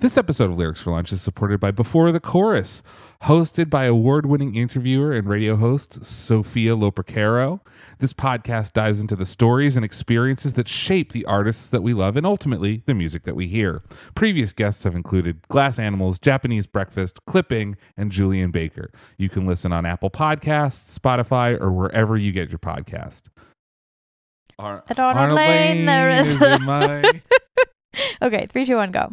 This episode of Lyrics for Lunch is supported by Before the Chorus, hosted by award winning interviewer and radio host Sophia Lopercaro. This podcast dives into the stories and experiences that shape the artists that we love and ultimately the music that we hear. Previous guests have included Glass Animals, Japanese Breakfast, Clipping, and Julien Baker. You can listen on Apple Podcasts, Spotify, or wherever you get your podcast. Ar- At Arnold Layne, there is- in my- Okay, three, two, one, go.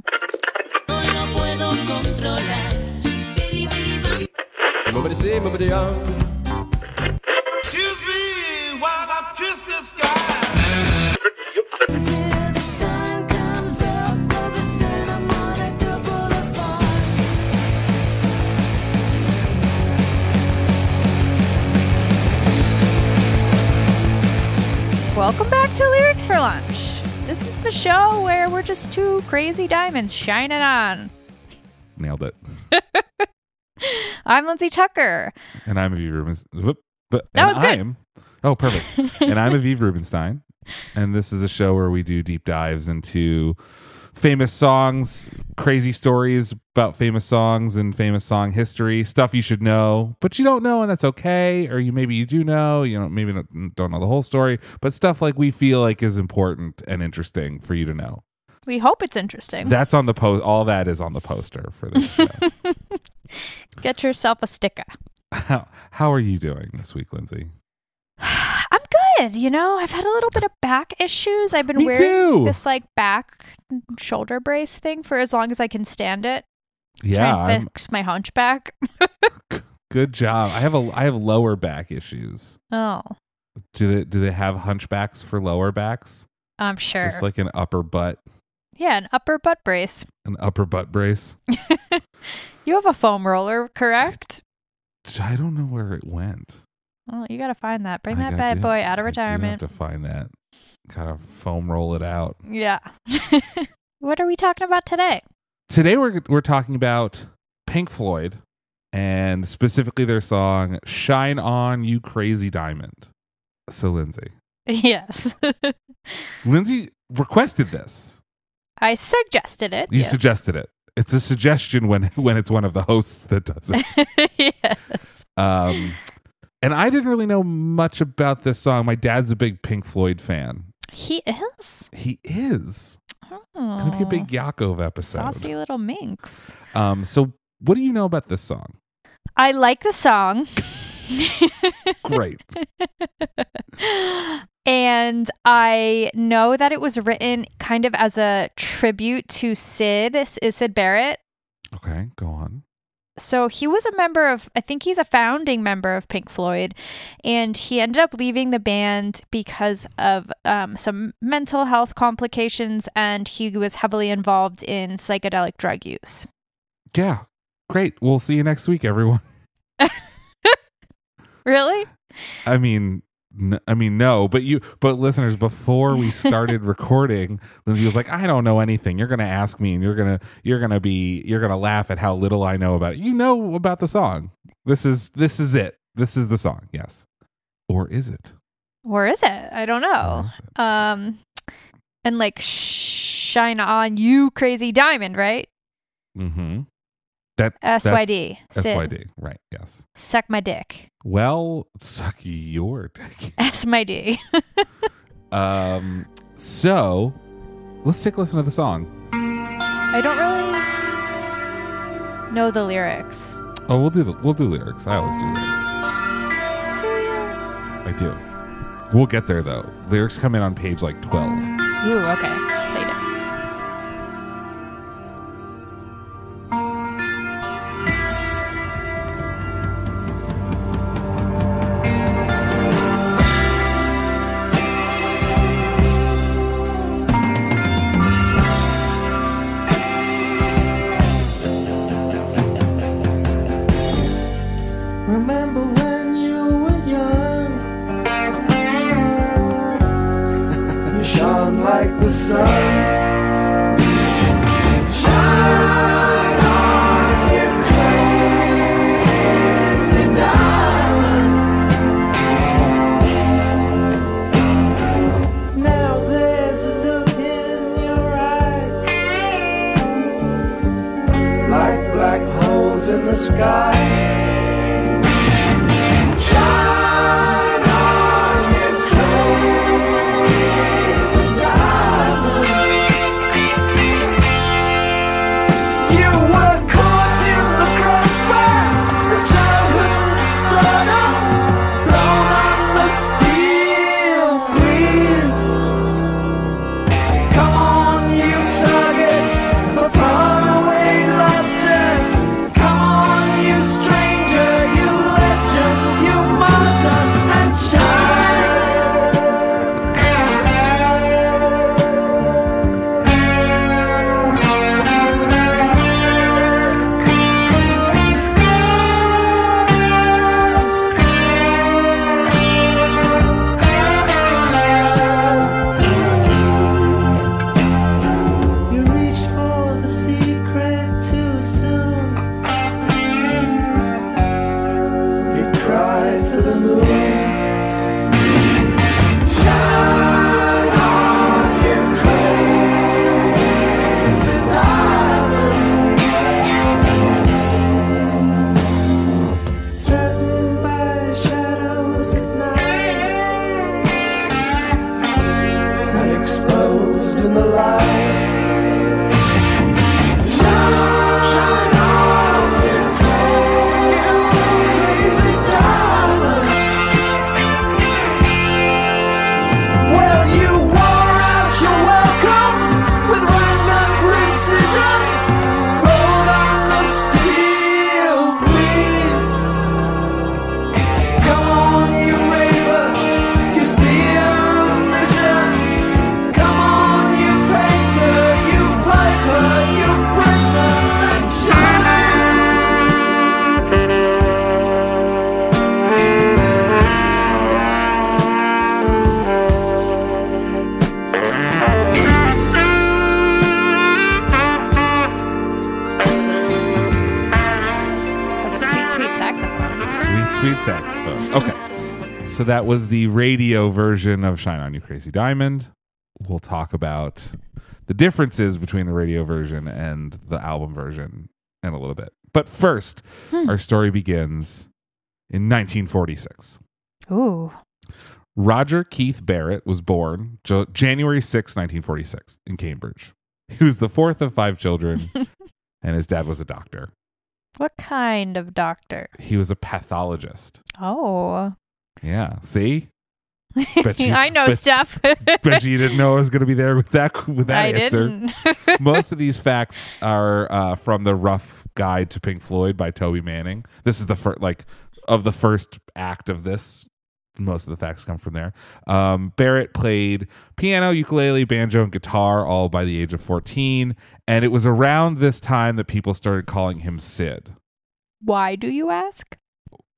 Monica Boulevard. Welcome back to Lyrics for Lunch. This is the show where we're just two crazy diamonds shining on. Nailed it. I'm Lindsay Tucker. And I'm Aviv Rubenstein. But, That was good. I'm, oh, perfect. and I'm Aviv Rubenstein. And this is a show where we do deep dives into famous songs, crazy stories about famous songs and famous song history, stuff you should know, but you don't know, and that's okay. Or you maybe you do know, you know, maybe don't, don't know the whole story, but stuff like we feel like is important and interesting for you to know. We hope it's interesting. That's on the post. All that is on the poster for this show. Get yourself a sticker. how, how are you doing this week, Lindsay? I'm good. You know, I've had a little bit of back issues. I've been Me wearing too. this like back shoulder brace thing for as long as I can stand it. Yeah, Try I'm- fix my hunchback. Good job. I have a I have lower back issues. Oh, Do they do they have hunchbacks for lower backs? I'm sure. Just like an upper butt, yeah, an upper butt brace. an upper butt brace. You have a foam roller, correct? I don't know where it went. Well, you got to find that. Bring I that bad do- boy out of retirement. I have to find that. Kind of foam roll it out. Yeah. what are we talking about today? Today we're we're talking about Pink Floyd and specifically their song "Shine On, You Crazy Diamond." So Lindsay, Yes. Lindsay requested this. I suggested it. You yes. suggested it. It's a suggestion when when it's one of the hosts that does it. yes. Um, and I didn't really know much about this song. My dad's a big Pink Floyd fan. He is. He is Oh, gonna be a big Yakov episode. saucy little minx. Um, so what do you know about this song? I like the song. Great. and I know that it was written kind of as a tribute to Sid, is Sid Barrett. Okay, go on. So he was a member of, I think he's a founding member of Pink Floyd, and he ended up leaving the band because of um, some mental health complications, and he was heavily involved in psychedelic drug use. Yeah, great. We'll see you next week, everyone. Really? I mean, I mean, no, but you, but listeners, before we started recording, Lindsay was like, "I don't know anything. You're gonna ask me, and you're gonna, you're gonna be, you're gonna laugh at how little I know about it. You know about the song. This is, this is it. This is the song. Yes, or is it? Or is it? I don't know. Um, and like shine on you, crazy diamond, right? Mm-hmm. That SYD. that's Sid. SYD. Right. Yes. Suck my dick. Well, suck your dick. S my D. Um. So, let's take a listen to the song. I don't really know the lyrics. Oh, we'll do the we'll do lyrics. I always do lyrics. Do you? I do. We'll get there though. Lyrics come in on page like twelve. Ooh, okay. Say You that was the radio version of Shine On You Crazy Diamond. We'll talk about the differences between the radio version and the album version in a little bit. But first, hmm. our story begins in 1946. Ooh. Roger Keith Barrett was born J- January 6, 1946, in Cambridge. He was the fourth of five children, and his dad was a doctor. What kind of doctor? He was a pathologist. Oh. Yeah. See? Bet you- I know bet- stuff. Bet you didn't know I was going to be there with that with that I answer. didn't. Most of these facts are uh, from the Rough Guide to Pink Floyd by Toby Manning. This is the first, like, of the first act of this. Most of the facts come from there. Um, Barrett played piano, ukulele, banjo, and guitar all by the age of 14. And it was around this time that people started calling him Sid. Why do you ask?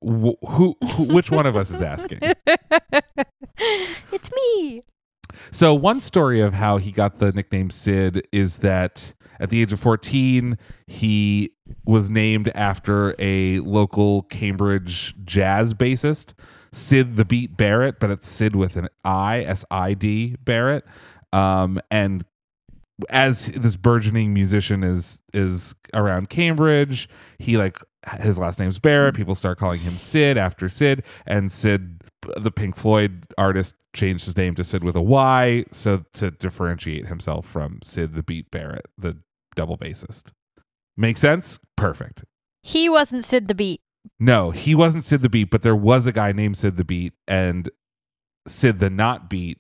Wh- who, who which one of us is asking? it's me. So one story of how he got the nickname Sid is that at the age of 14, he was named after a local Cambridge jazz bassist, Sid the Beat Barrett, but it's Sid with an I, S I D Barrett. Um, and as this burgeoning musician is is around Cambridge, he like his last name's Barrett. Hmm. People start calling him Sid after Sid, and Sid, the Pink Floyd artist, changed his name to Sid with a Y, so to differentiate himself from Sid the Beat Barrett, the double bassist. Make sense? Perfect. He wasn't Sid the Beat. No, he wasn't Sid the Beat, but there was a guy named Sid the Beat, and Sid the Not Beat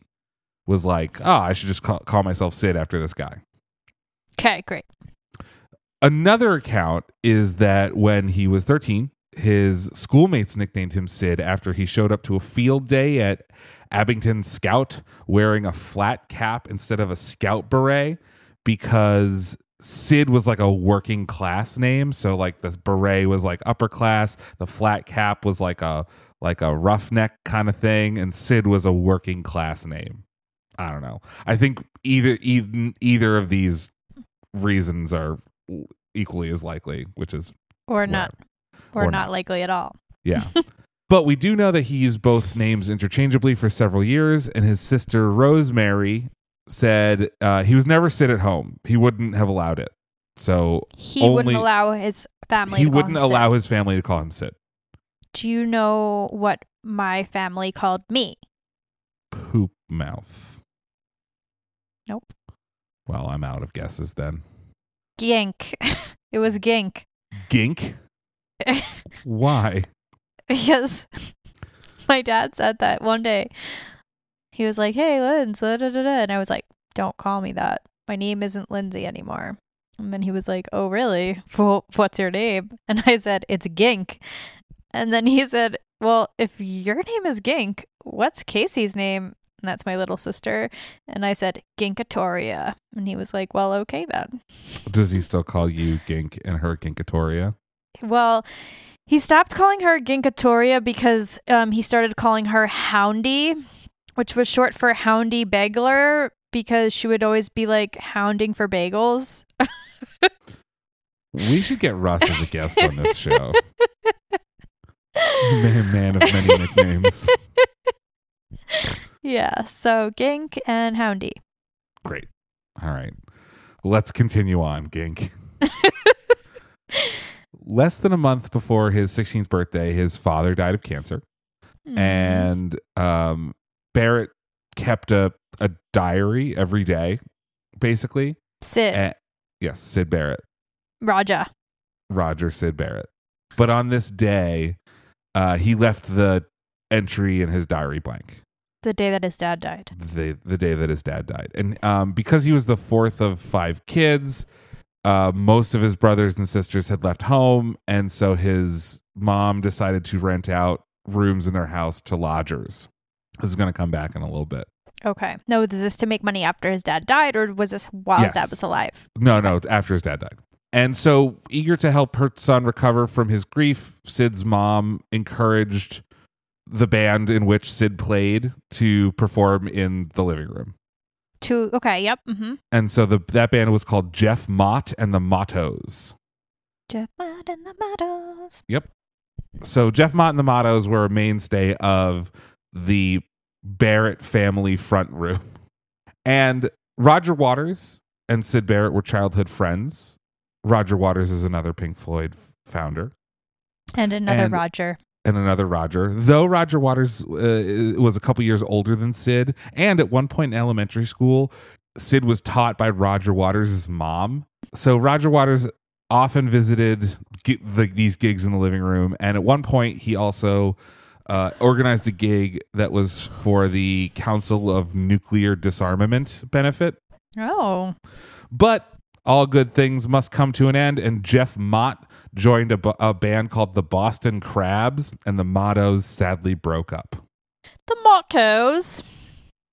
was like, oh, I should just call, call myself Sid after this guy. Okay, great. Another account is that when he was 13, his schoolmates nicknamed him Sid after he showed up to a field day at Abington Scout wearing a flat cap instead of a scout beret because Sid was like a working class name. So like the beret was like upper class, the flat cap was like a like a roughneck kind of thing, and Sid was a working class name. I don't know. I think either either, either of these reasons are equally as likely, which is Or not. Or, Or not, not. likely at all. yeah. but we do know that he used both names interchangeably for several years, and his sister Rosemary said uh, he was never sit at home. He wouldn't have allowed it. So He Only- wouldn't allow his family. he to call wouldn't Sid. allow his family to call him Sid. Do you know what my family called me? Poop mouth. Nope. Well, I'm out of guesses then. Gink. it was Gink. Gink? Why? because my dad said that one day. He was like, "Hey, Linz," da, da, da, da," and I was like, "Don't call me that. My name isn't Lindsay anymore." And then he was like, "Oh, really? Well, what's your name?" And I said, "It's Gink." And then he said, "Well, if your name is Gink, what's Casey's name?" And that's my little sister. And I said, Ginkatoria. And he was like, Well, okay then. Does he still call you Gink and her Ginkatoria? Well, he stopped calling her Ginkatoria because um, he started calling her Houndy, which was short for Houndy Bagler because she would always be like hounding for bagels. We should get Russ as a guest on this show. man, man of many nicknames. Yeah, so Gink and Houndy. Great. All right. Let's continue on, Gink. Less than a month before his 16th birthday, his father died of cancer. Mm. And um, Barrett kept a, a diary every day, basically. Sid, And- yes, Sid Barrett. Raja. Roger Sid Barrett. But on this day, uh, he left the entry in his diary blank. The day that his dad died. the the day that his dad died, and um, because he was the fourth of five kids, uh, most of his brothers and sisters had left home, and so his mom decided to rent out rooms in their house to lodgers. This is going to come back in a little bit. Okay. No, is this to make money after his dad died, or was this while his dad was alive? No, no, after his dad died. And so, eager to help her son recover from his grief, Sid's mom encouraged the band in which Sid played to perform in the living room. To okay, yep. Mm-hmm. And so the that band was called Geoff Mott and the Mottos. Geoff Mott and the Mottos. Yep. So Geoff Mott and the Mottos were a mainstay of the Barrett family front room. And Roger Waters and Sid Barrett were childhood friends. Roger Waters is another Pink Floyd founder And another And- Roger. And another Roger. Though Roger Waters uh, was a couple years older than Sid, and at one point in elementary school, Sid was taught by Roger Waters' mom. So Roger Waters often visited gi- the, these gigs in the living room, and at one point he also uh, organized a gig that was for the Council of Nuclear Disarmament benefit. Oh. But all good things must come to an end, and Geoff Mott joined a, a band called the Boston Crabs, and the mottos sadly broke up. The mottos.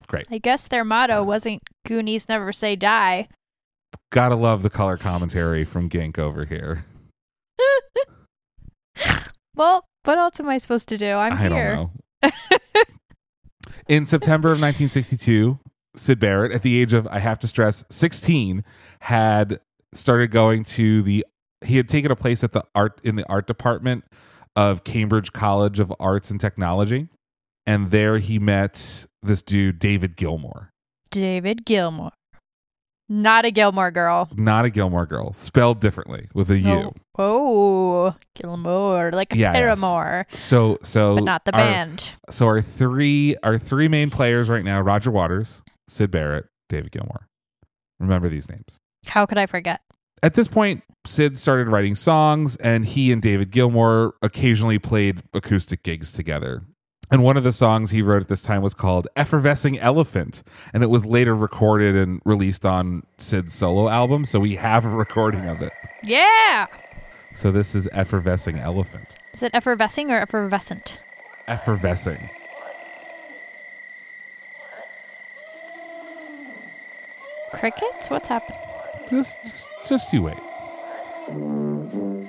Great. I guess their motto wasn't Goonies never say die. Gotta love the color commentary from Gink over here. Well, what else am I supposed to do? I'm I here. don't know. In September of 1962, Sid Barrett, at the age of, I have to stress, 16, had started going to the, he had taken a place at the art, in the art department of Cambridge College of Arts and Technology. And there he met this dude, David Gilmour. David Gilmour. Not a Gilmore girl. Not a Gilmore girl, spelled differently with a U. No. Oh, oh Gilmore, like a yes. Paramore, So, so, but not the our- band. So our three our three main players right now: Roger Waters, Sid Barrett, David Gilmour. Remember these names. How could I forget? At this point, Sid started writing songs, and he and David Gilmour occasionally played acoustic gigs together. And one of the songs he wrote at this time was called Effervescing Elephant, and it was later recorded and released on Sid's solo album. So we have a recording of it. Yeah. So this is Effervescing Elephant. Is it effervescing or effervescent? Effervescing. Crickets? What's happening? Just, just, just you wait. Thank you.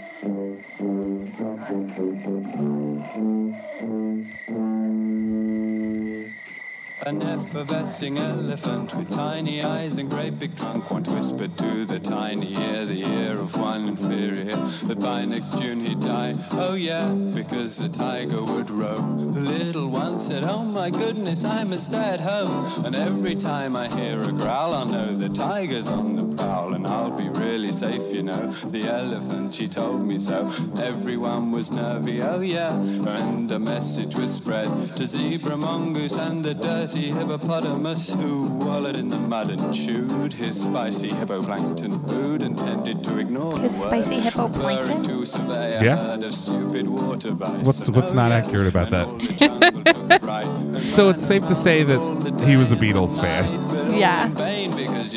An effervescing elephant with tiny eyes and great big trunk once whispered to the tiny ear, the ear of one inferior, that by next June he'd die. Oh yeah, because the tiger would roam. The little one said, Oh my goodness, I must stay at home. And every time I hear a growl, I'll know the tiger's on the prowl, and I'll be really safe, you know. The elephant, she told me so. Everyone was nervy, oh yeah. And a message was spread to zebra, mongoose, and the dirty hippopotamus who wallowed in the mud and chewed his spicy hippoplankton food and tended to ignore the His spicy word, hippoplankton? preferring to survey a Yeah. stupid water bison. What's- what's not accurate about that? all the jungle took fright. And So it's safe to say that he was a Beatles fan. Yeah.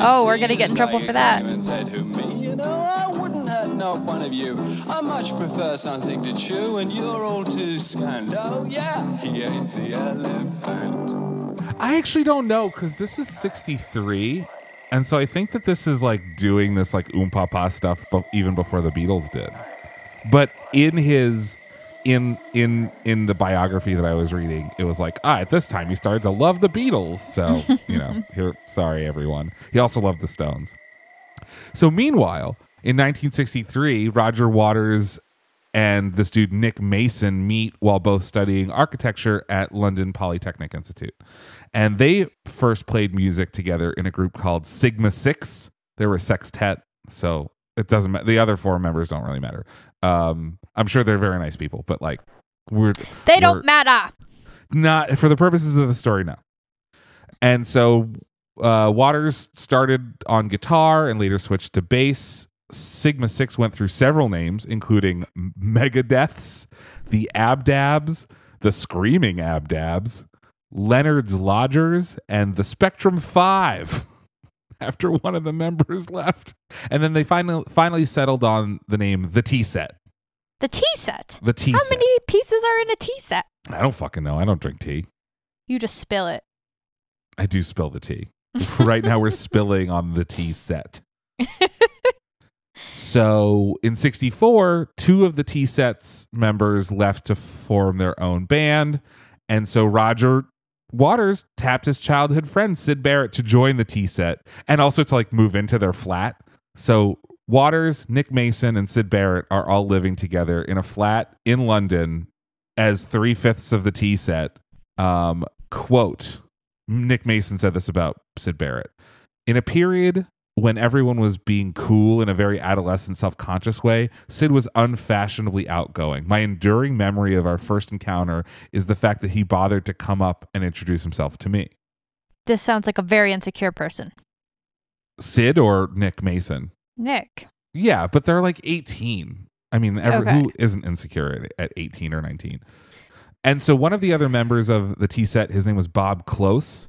Oh, we're gonna get in trouble for that. Who me? You know, I wouldn't hurt not one of you. I much prefer something to chew, and you're all too scanned. Oh yeah, he ate the elephant. I actually don't know because this is 63. And so I think that this is like doing this like oom papa stuff but even before the Beatles did. But in his in in in the biography that I was reading, it was like, ah, at this time he started to love the Beatles. So, you know, here sorry everyone. He also loved the Stones. So meanwhile, in 1963, Roger Waters and this dude Nick Mason meet while both studying architecture at London Polytechnic Institute. And they first played music together in a group called Sigma 6. They were a sextet, so it doesn't matter. The other four members don't really matter. Um, I'm sure they're very nice people, but like we're They we're- don't matter. not for the purposes of the story no and so uh, waters started on guitar and later switched to bass sigma 6 went through several names including megadeths the abdabs the screaming abdabs leonard's lodgers and the spectrum 5 after one of the members left and then they finally finally settled on the name the tea set The tea set. the tea How set many pieces are in a tea set? i don't fucking know i don't drink tea You just spill it. I do spill the tea. right now we're spilling on the tea set. so in 64, two of the tea sets members left to form their own band. And so Roger Waters tapped his childhood friend Sid Barrett to join the tea set and also to like move into their flat. So Waters, Nick Mason, and Sid Barrett are all living together in a flat in London as three fifths of the tea set. Um, quote Nick Mason said this about Sid Barrett. In a period when everyone was being cool in a very adolescent, self conscious way, Sid was unfashionably outgoing. My enduring memory of our first encounter is the fact that he bothered to come up and introduce himself to me. This sounds like a very insecure person. Sid or Nick Mason? Nick. Yeah, but they're like 18. I mean, every, Okay. who isn't insecure at, at 18 or 19? And so one of the other members of the Tea set, his name was Bob Close,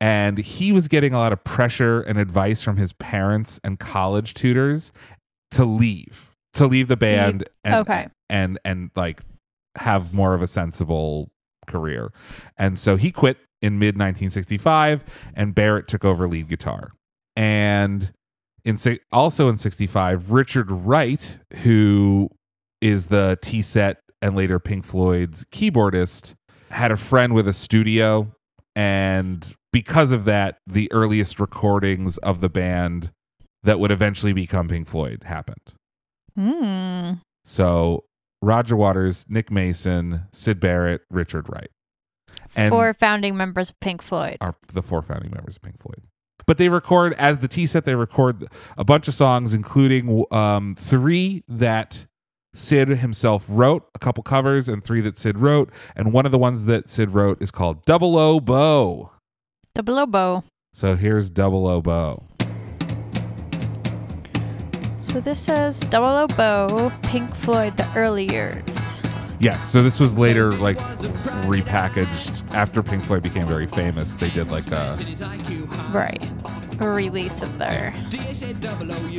and he was getting a lot of pressure and advice from his parents and college tutors to leave, to leave the band and Okay. and and like have more of a sensible career. And so he quit in mid 1965 and Barrett took over lead guitar. And in also in 65 Richard Wright who is the Tea set and later Pink Floyd's keyboardist had a friend with a studio and because of that the earliest recordings of the band that would eventually become Pink Floyd happened. Hmm. So Roger Waters, Nick Mason, Sid Barrett, Richard Wright. And Four founding members of Pink Floyd. are the four founding members of Pink Floyd. But they record as the Tea set. They record a bunch of songs, including um, three that Sid himself wrote, a couple covers, and three that Sid wrote. And one of the ones that Sid wrote is called Double O Bo. Double O Bo. So here's Double O Bo. So this says Double O Bo, Pink Floyd, the early years. Yes, so this was later like repackaged after Pink Floyd became very famous. They did like a Right. A release of their.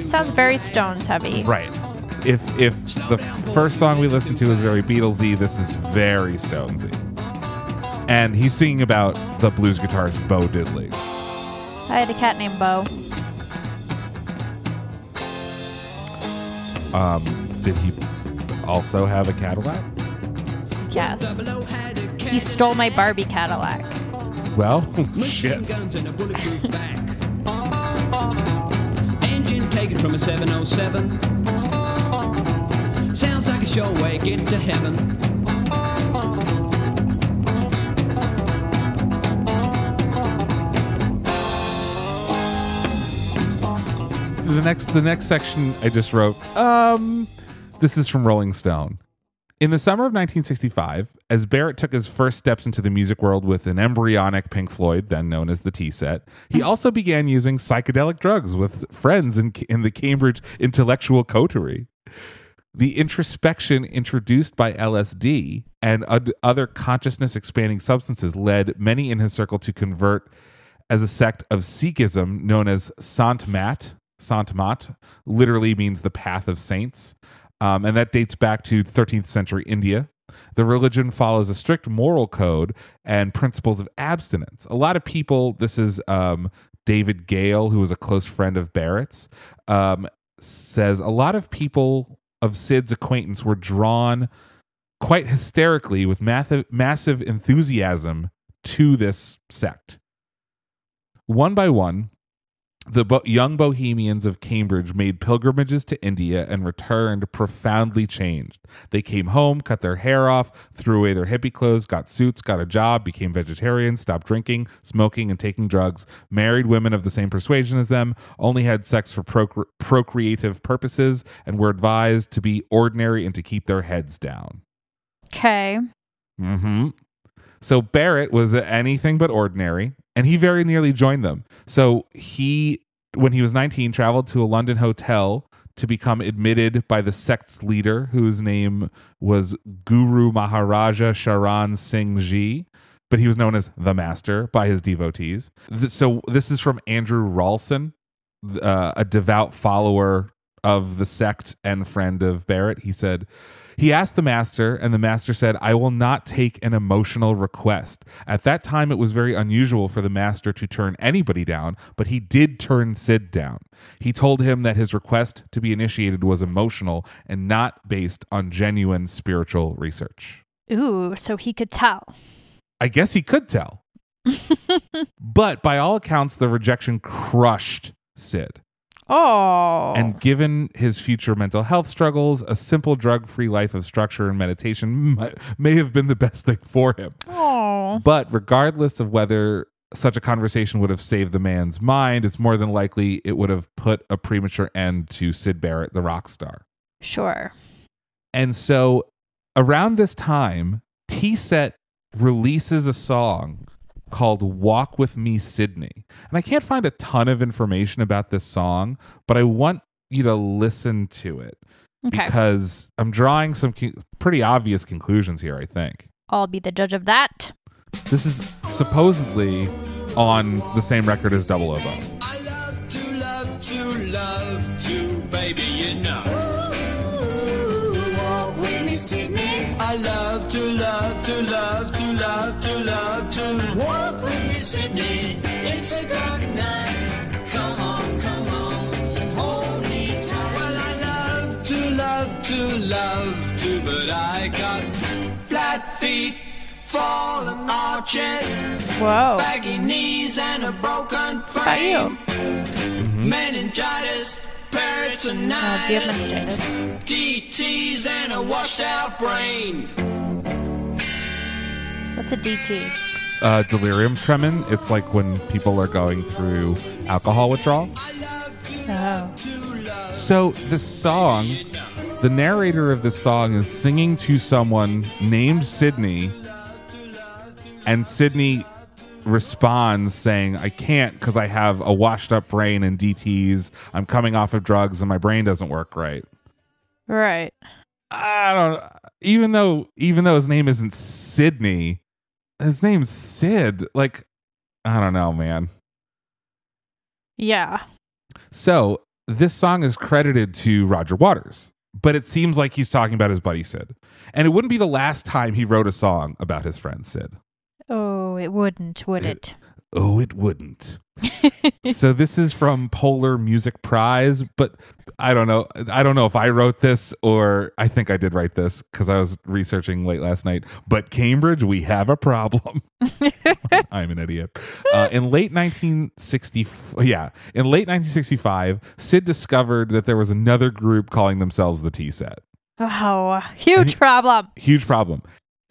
Sounds very Stones heavy. right. If if the first song we listened to is very Beatlesy, this is very Stonesy. And he's singing about the blues guitarist Bo Diddley. I had a cat named Bo. Um, did he also have a Cadillac? Yes. He stole my Barbie Cadillac. Well, shit. Engine taken from a 707. Sounds like a sure way getting to heaven. the next the next section I just wrote. Um, this is from Rolling Stone. In the summer of 1965, as Barrett took his first steps into the music world with an embryonic Pink Floyd, then known as the Tea Set, he also began using psychedelic drugs with friends in, in the Cambridge intellectual coterie. The introspection introduced by LSD and other consciousness expanding substances led many in his circle to convert as a sect of Sikhism known as Sant Mat. Sant Mat literally means the path of saints, um, and that dates back to 13th century India. The religion follows a strict moral code and principles of abstinence. A lot of people, this is um, David Gale, who was a close friend of Barrett's, um, says a lot of people of Sid's acquaintance were drawn quite hysterically with math- massive enthusiasm to this sect. One by one, the bo- young bohemians of Cambridge made pilgrimages to India and returned profoundly changed. They came home, cut their hair off, threw away their hippie clothes, got suits, got a job, became vegetarians, stopped drinking, smoking, and taking drugs, married women of the same persuasion as them, only had sex for procre- procreative purposes, and were advised to be ordinary and to keep their heads down. Okay. Mm hmm. So Barrett was anything but ordinary, and he very nearly joined them. So he, when he was 19, traveled to a London hotel to become admitted by the sect's leader, whose name was Guru Maharaja Charan Singh Ji, but he was known as the Master by his devotees. So this is from Andrew Rawlinson, uh, a devout follower of the sect and friend of Barrett. He said, he asked the master, and the master said, I will not take an emotional request. At that time, it was very unusual for the master to turn anybody down, but he did turn Sid down. He told him that his request to be initiated was emotional and not based on genuine spiritual research. Ooh, so he could tell. I guess he could tell. but by all accounts, the rejection crushed Sid. Oh. And given his future mental health struggles, a simple drug free life of structure and meditation might, may have been the best thing for him. oh. But regardless of whether such a conversation would have saved the man's mind, it's more than likely it would have put a premature end to Sid Barrett, the rock star. Sure. And so around this time, Tea Set releases a song called Walk With Me Sydney. And I can't find a ton of information about this song, but I want you to listen to it Okay. because I'm drawing some co- pretty obvious conclusions here, I think. I'll be the judge of that. This is supposedly on the same record as Double O Bo. I love to love to love to, baby, Sydney. I love to love to love to love to love to walk with me, Sydney. It's a good night. Come on, come on, hold me tight. Well, I love to love to love to, but I got flat feet, fallen arches Whoa. baggy knees and a broken you? frame. Meningitis, peritonitis, Uh, do you? DTs, and a washed out brain. What's a DT? Uh, delirium tremens. It's like when people are going through alcohol withdrawal. Oh. So this song, the narrator of this song is singing to someone named Sydney, and Sydney responds saying, "I can't because I have a washed up brain and DTS. I'm coming off of drugs and my brain doesn't work right." Right. I don't. Even though, even though his name isn't Sydney, his name's Sid. Like, I don't know, man. Yeah. So this song is credited to Roger Waters, but it seems like he's talking about his buddy Sid. And it wouldn't be the last time he wrote a song about his friend Sid. It wouldn't, would It- it? Oh, it wouldn't. so this is from Polar Music Prize, but I don't know. I don't know if I wrote this or I think I did write this because I was researching late last night. But Cambridge, we have a problem. I'm an idiot. Uh, in late 1960, yeah, in late 1965, Sid discovered that there was another group calling themselves the Tea Set. Oh, huge he- problem. Huge problem.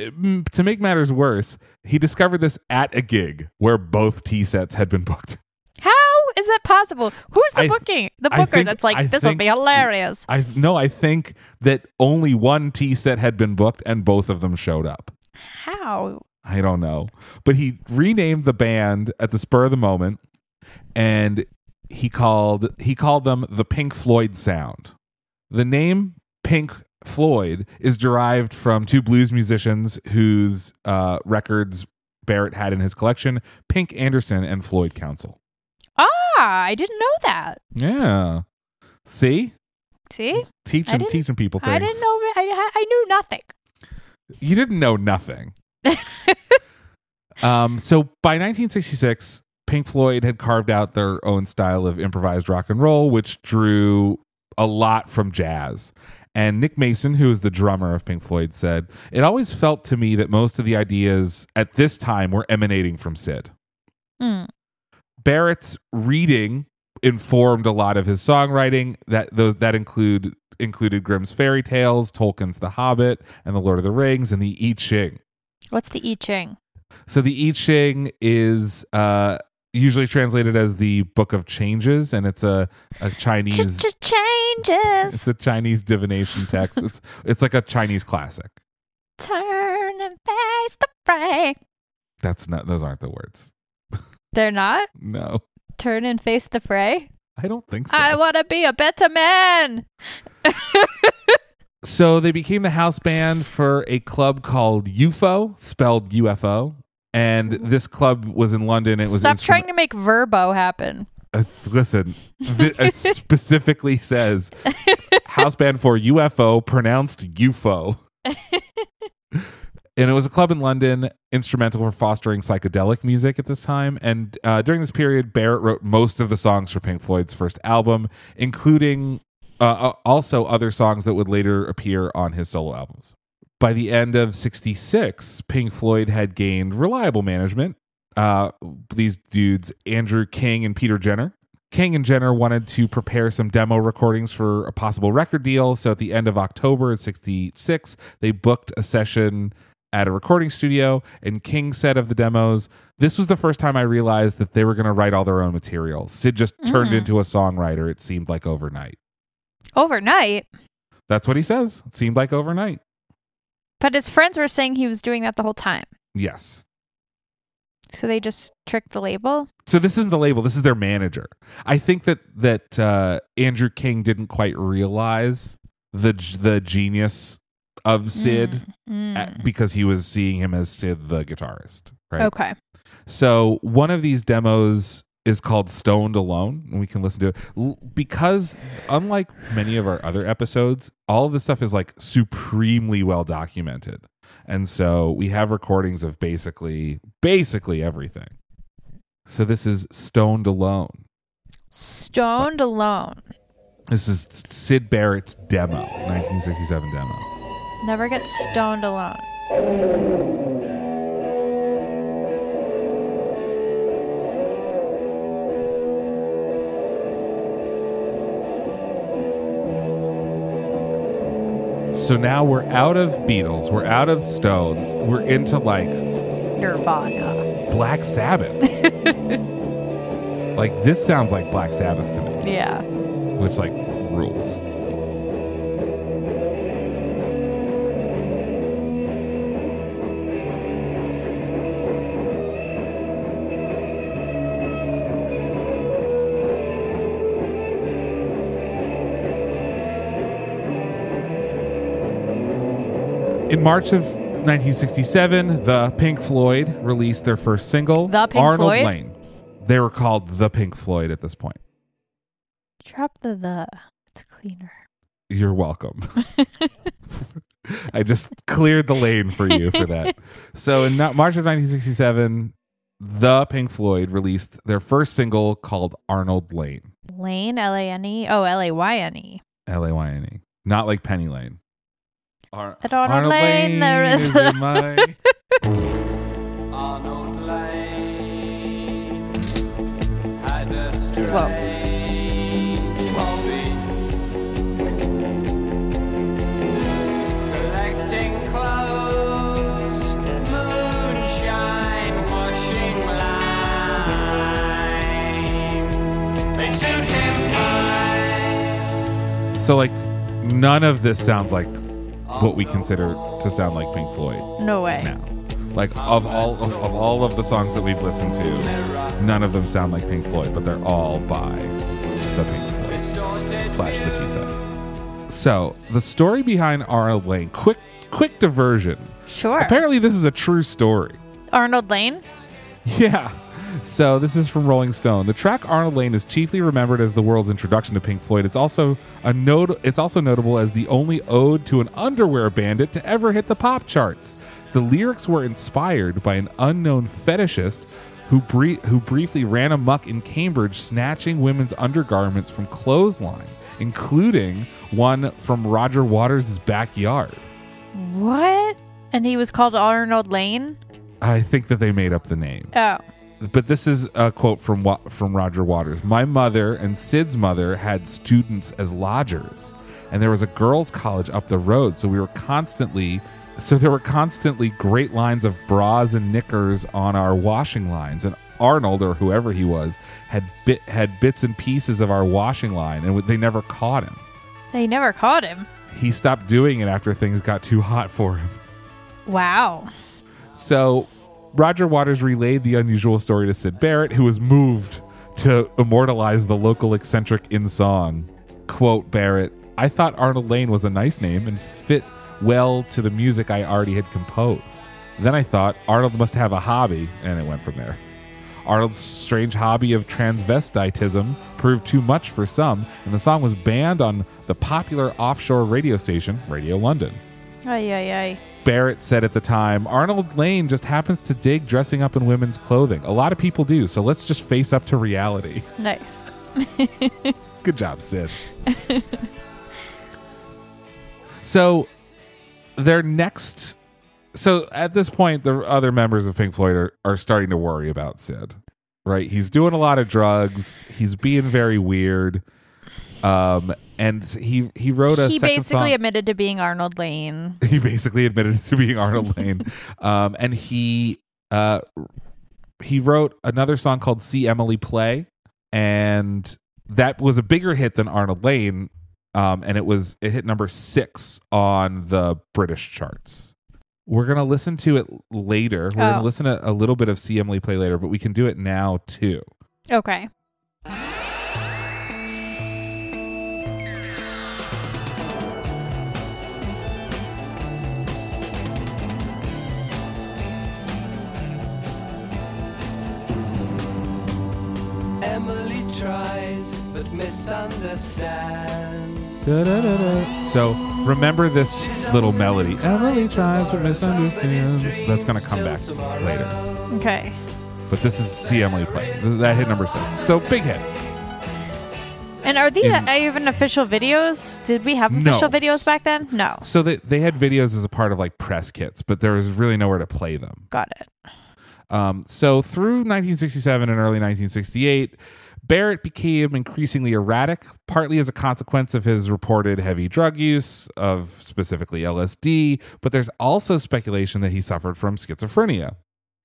Mm, To make matters worse, he discovered this at a gig where both Tea sets had been booked. How is that possible? Who's the I- booking? The booker think- that's like, I this would be hilarious. I no, I think that only one Tea set had been booked and both of them showed up. How? I don't know. But he renamed the band at the spur of the moment and he called he called them the Pink Floyd Sound. The name Pink Floyd is derived from two blues musicians whose uh, records Barrett had in his collection, Pink Anderson and Floyd Council. Ah, I didn't know that. Yeah. See? See? Teaching teaching people things. I didn't know. I, I knew nothing. You didn't know nothing. um, so by 1966, Pink Floyd had carved out their own style of improvised rock and roll, which drew a lot from jazz. And Nick Mason, who is the drummer of Pink Floyd, said, It always felt to me that most of the ideas at this time were emanating from Sid. Mm. Barrett's reading informed a lot of his songwriting. That those that include included Grimm's fairy tales, Tolkien's The Hobbit, and The Lord of the Rings, and the I Ching. What's the I Ching? So the I Ching is uh, usually translated as the Book of Changes, and it's a a Chinese Changes. it's a Chinese divination text. It's it's like a Chinese classic. Turn and face the fray. That's not those aren't the words. They're not? No, Turn and face the fray? I don't think so. I want to be a better man. So they became the house band for a club called UFO, spelled UFO. And this club was in London. It was Stop trying to make Verbo happen. Uh, listen, th- it specifically says house band for UFO, pronounced UFO. and it was a club in London, instrumental for fostering psychedelic music at this time. And uh, during this period, Barrett wrote most of the songs for Pink Floyd's first album, including uh, uh, also other songs that would later appear on his solo albums. By the end of 66, Pink Floyd had gained reliable management. Uh, these dudes, Andrew King and Peter Jenner. King and Jenner wanted to prepare some demo recordings for a possible record deal. So at the end of October of 66, they booked a session at a recording studio. And King said of the demos, This was the first time I realized that they were going to write all their own material. Sid just turned Mm. into a songwriter, it seemed like overnight. Overnight. That's what he says. It seemed like overnight. But his friends were saying he was doing that the whole time. Yes. So they just tricked the label. So this isn't the label. This is their manager. I think that that uh, Andrew King didn't quite realize the the genius of Sid Mm, mm. because he was seeing him as Sid the guitarist. Right. Okay. So one of these demos is called Stoned Alone, and we can listen to it because unlike many of our other episodes, all of this stuff is like supremely well documented. And so we have recordings of basically basically everything. So this is Stoned Alone. Stoned alone. This is Sid Barrett's demo, 1967 demo. Never get stoned alone. So now we're out of Beatles, we're out of Stones, we're into like Nirvana. Black Sabbath. like this sounds like Black Sabbath to me, Yeah. which like rules. In March of 1967, the Pink Floyd released their first single, The Pink Arnold Floyd? Lane. They were called the Pink Floyd at this point. Drop the the. It's cleaner. You're welcome. I just cleared the lane for you for that. So in no- March of 1967, the Pink Floyd released their first single called Arnold Layne. Lane, L A N E. Oh, L A Y N E. L A Y N E. Not like Penny Lane. Ar- At Arnold Layne, there is a- my- Arnold Layne had a strange. Collecting clothes, moonshine, washing line. They suit him fine. so like none of this sounds like what we consider to sound like Pink Floyd No way. now. Like of all of, of all of the songs that we've listened to, none of them sound like Pink Floyd, but they're all by the Pink Floyd slash the Tea Set. So the story behind Arnold Layne, quick quick diversion. Sure. Apparently this is a true story. Arnold Layne. Yeah. So this is from Rolling Stone. The track Arnold Layne is chiefly remembered as the world's introduction to Pink Floyd. It's also a note it's also notable as the only ode to an underwear bandit to ever hit the pop charts. The lyrics were inspired by an unknown fetishist who who briefly ran amuck in Cambridge snatching women's undergarments from clothesline, including one from Roger Waters' backyard. What? And he was called Arnold Layne? I think that they made up the name. Oh. But this is a quote from from Roger Waters. My mother and Syd's mother had students as lodgers, and there was a girls' college up the road, so we were constantly so there were constantly great lines of bras and knickers on our washing lines, and Arnold or whoever he was had bit had bits and pieces of our washing line, and they never caught him. They never caught him. He stopped doing it after things got too hot for him. Wow. So Roger Waters relayed the unusual story to Syd Barrett, who was moved to immortalize the local eccentric in song. Quote Barrett, I thought Arnold Layne was a nice name and fit well to the music I already had composed. Then I thought Arnold must have a hobby, and it went from there. Arnold's strange hobby of transvestitism proved too much for some, and the song was banned on the popular offshore radio station, Radio London. Ay, ay, ay. Barrett said at the time, Arnold Layne just happens to dig dressing up in women's clothing. A lot of people do, so let's just face up to reality. Nice. Good job, Syd. so, their next. So, at this point, the other members of Pink Floyd are, are starting to worry about Syd, right? He's doing a lot of drugs, he's being very weird. Um, and he he wrote a he basically song. admitted to being Arnold Layne. he basically admitted to being Arnold Layne. Um, and he uh, he wrote another song called "See Emily Play," and that was a bigger hit than Arnold Layne. Um, and it was it hit number six on the British charts. We're gonna listen to it later. We're gonna Oh. listen to a little bit of "See Emily Play" later, but we can do it now too. Okay. Tries but misunderstands. So remember this little melody. Emily tries but misunderstands. That's gonna come back later. Okay. But this is See Emily Play. That hit number six. So big hit. And are these In- even official videos? Did we have No. official videos back then? No. So they, they had videos as a part of like press kits, but there was really nowhere to play them. Got it. Um, so through 1967 and early 1968, Barrett became increasingly erratic, partly as a consequence of his reported heavy drug use, of specifically LSD, but there's also speculation that he suffered from schizophrenia.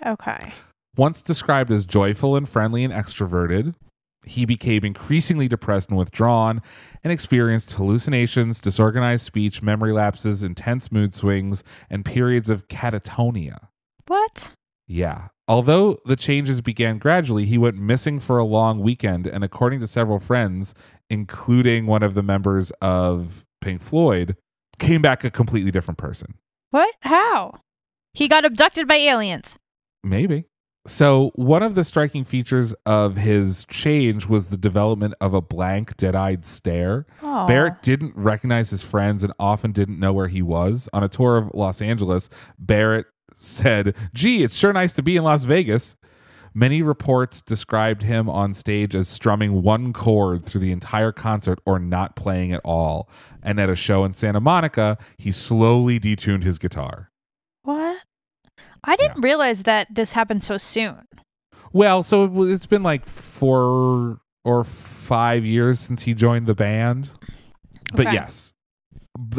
Okay. Once described as joyful and friendly and extroverted, he became increasingly depressed and withdrawn and experienced hallucinations, disorganized speech, memory lapses, intense mood swings, and periods of catatonia. What? Yeah. Although the changes began gradually, he went missing for a long weekend, and according to several friends, including one of the members of Pink Floyd, came back a completely different person. What? How? He got abducted by aliens. Maybe. So, one of the striking features of his change was the development of a blank, dead eyed stare. Aw. Barrett didn't recognize his friends and often didn't know where he was. On a tour of Los Angeles, Barrett said, Gee, it's sure nice to be in Las Vegas. Many reports described him on stage as strumming one chord through the entire concert or not playing at all. And at a show in Santa Monica, he slowly detuned his guitar. What? I didn't realize that this happened so soon. Well, so it's been like four or five years since he joined the band. But yes,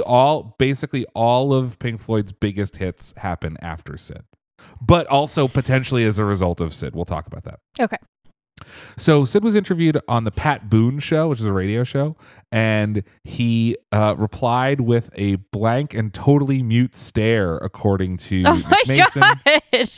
all basically all of Pink Floyd's biggest hits happen after Syd, but also potentially as a result of Syd. We'll talk about that. Okay. So Syd was interviewed on the Pat Boone Show, which is a radio show, and he uh, replied with a blank and totally mute stare, according to Oh Nick Mason. god.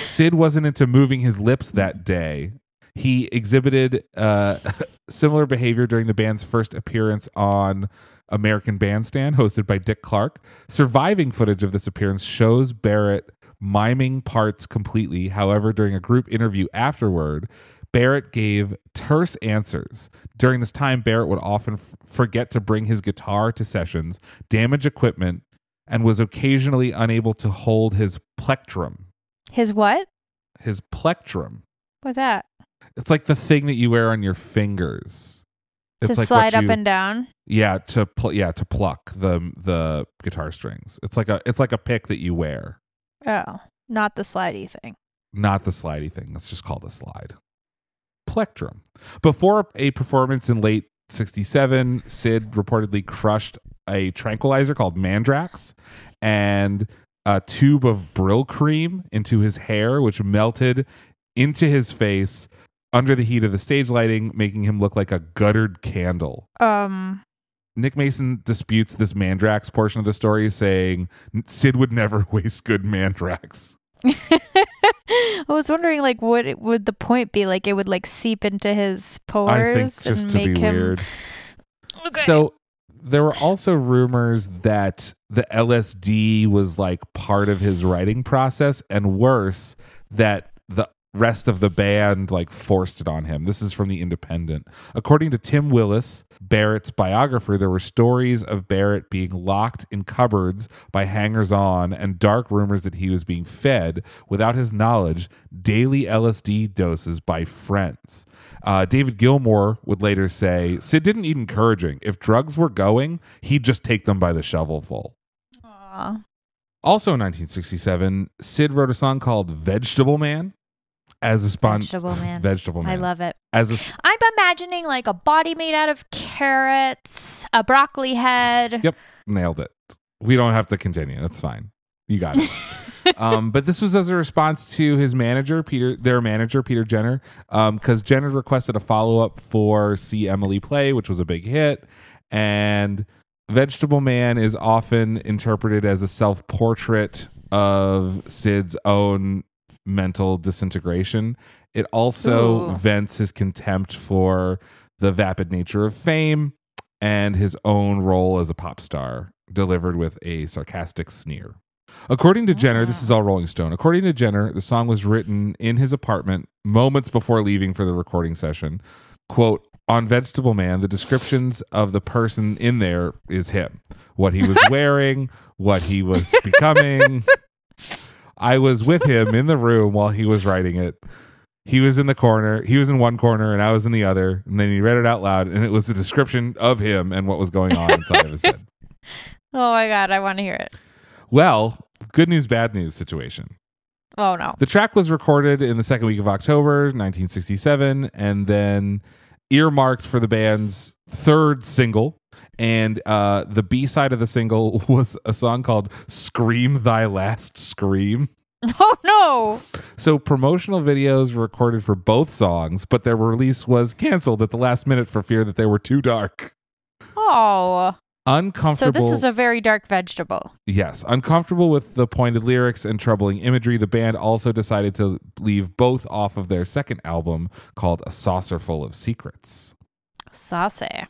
Syd wasn't into moving his lips that day. He exhibited uh, similar behavior during the band's first appearance on American Bandstand, hosted by Dick Clark. Surviving footage of this appearance shows Barrett miming parts completely. However, during a group interview afterward, Barrett gave terse answers. During this time, Barrett would often f- forget to bring his guitar to sessions, damage equipment, and was occasionally unable to hold his plectrum His what? his plectrum. What's that? It's like the thing that you wear on your fingers. It's to like slide what up and down. yeah to pl- yeah to pluck the the guitar strings. It's like a it's like a pick that you wear, Oh, not the slidey thing. not the slidey thing. That's just called a slide. Plectrum. Before a performance in late '67, Syd reportedly crushed a tranquilizer called Mandrax and a tube of Brylcreem into his hair, which melted into his face under the heat of the stage lighting, making him look like a guttered candle. Um, Nick Mason disputes this Mandrax portion of the story, saying Syd would never waste good Mandrax. I was wondering, like, what it- would the point be? Like, it would like seep into his pores I think just and to make be him. weird. Okay. So there were also rumors that the LSD was like part of his writing process, and worse, that rest of the band like forced it on him. This is from the Independent. According to Tim Willis, Barrett's biographer, there were stories of Barrett being locked in cupboards by hangers on and dark rumors that he was being fed, without his knowledge, daily LSD doses by friends. Uh, David Gilmour would later say Syd didn't need encouraging. If drugs were going, he'd just take them by the shovelful. Aw. Also in 1967, Syd wrote a song called Vegetable Man as a spon- Vegetable Man. Vegetable Man. I love it. as a I'm imagining like a body made out of carrots, a broccoli head. Yep, nailed it. We don't have to continue. That's fine. You got it. um, but this was as a response to his manager, Peter, their manager, Peter Jenner, because Jenner requested a follow up for "See Emily Play," which was a big hit, and Vegetable Man is often interpreted as a self portrait of Syd's own mental disintegration. It also Ooh. vents his contempt for the vapid nature of fame and his own role as a pop star, delivered with a sarcastic sneer. According to Jenner, this is ah. all Rolling Stone. According to Jenner, the song was written in his apartment moments before leaving for the recording session. Quote, on Vegetable Man, the descriptions of the person in there is him. What he was wearing, what he was becoming. I was with him in the room while he was writing it. He was in the corner, he was in one corner, and I was in the other. And then he read it out loud, and it was a description of him and what was going on inside of his head. Oh my god, I want to hear it. Well, good news, bad news situation. Oh no. The track was recorded in the second week of October 1967 and then earmarked for the band's third single. And uh, the B side of the single was a song called Scream Thy Last Scream. Oh no. So promotional videos were recorded for both songs, but their release was canceled at the last minute for fear that they were too dark. Oh. Uncomfortable. So this was a very dark vegetable. Yes, uncomfortable with the pointed lyrics and troubling imagery, the band also decided to leave both off of their second album called A Saucerful of Secrets. Saucy.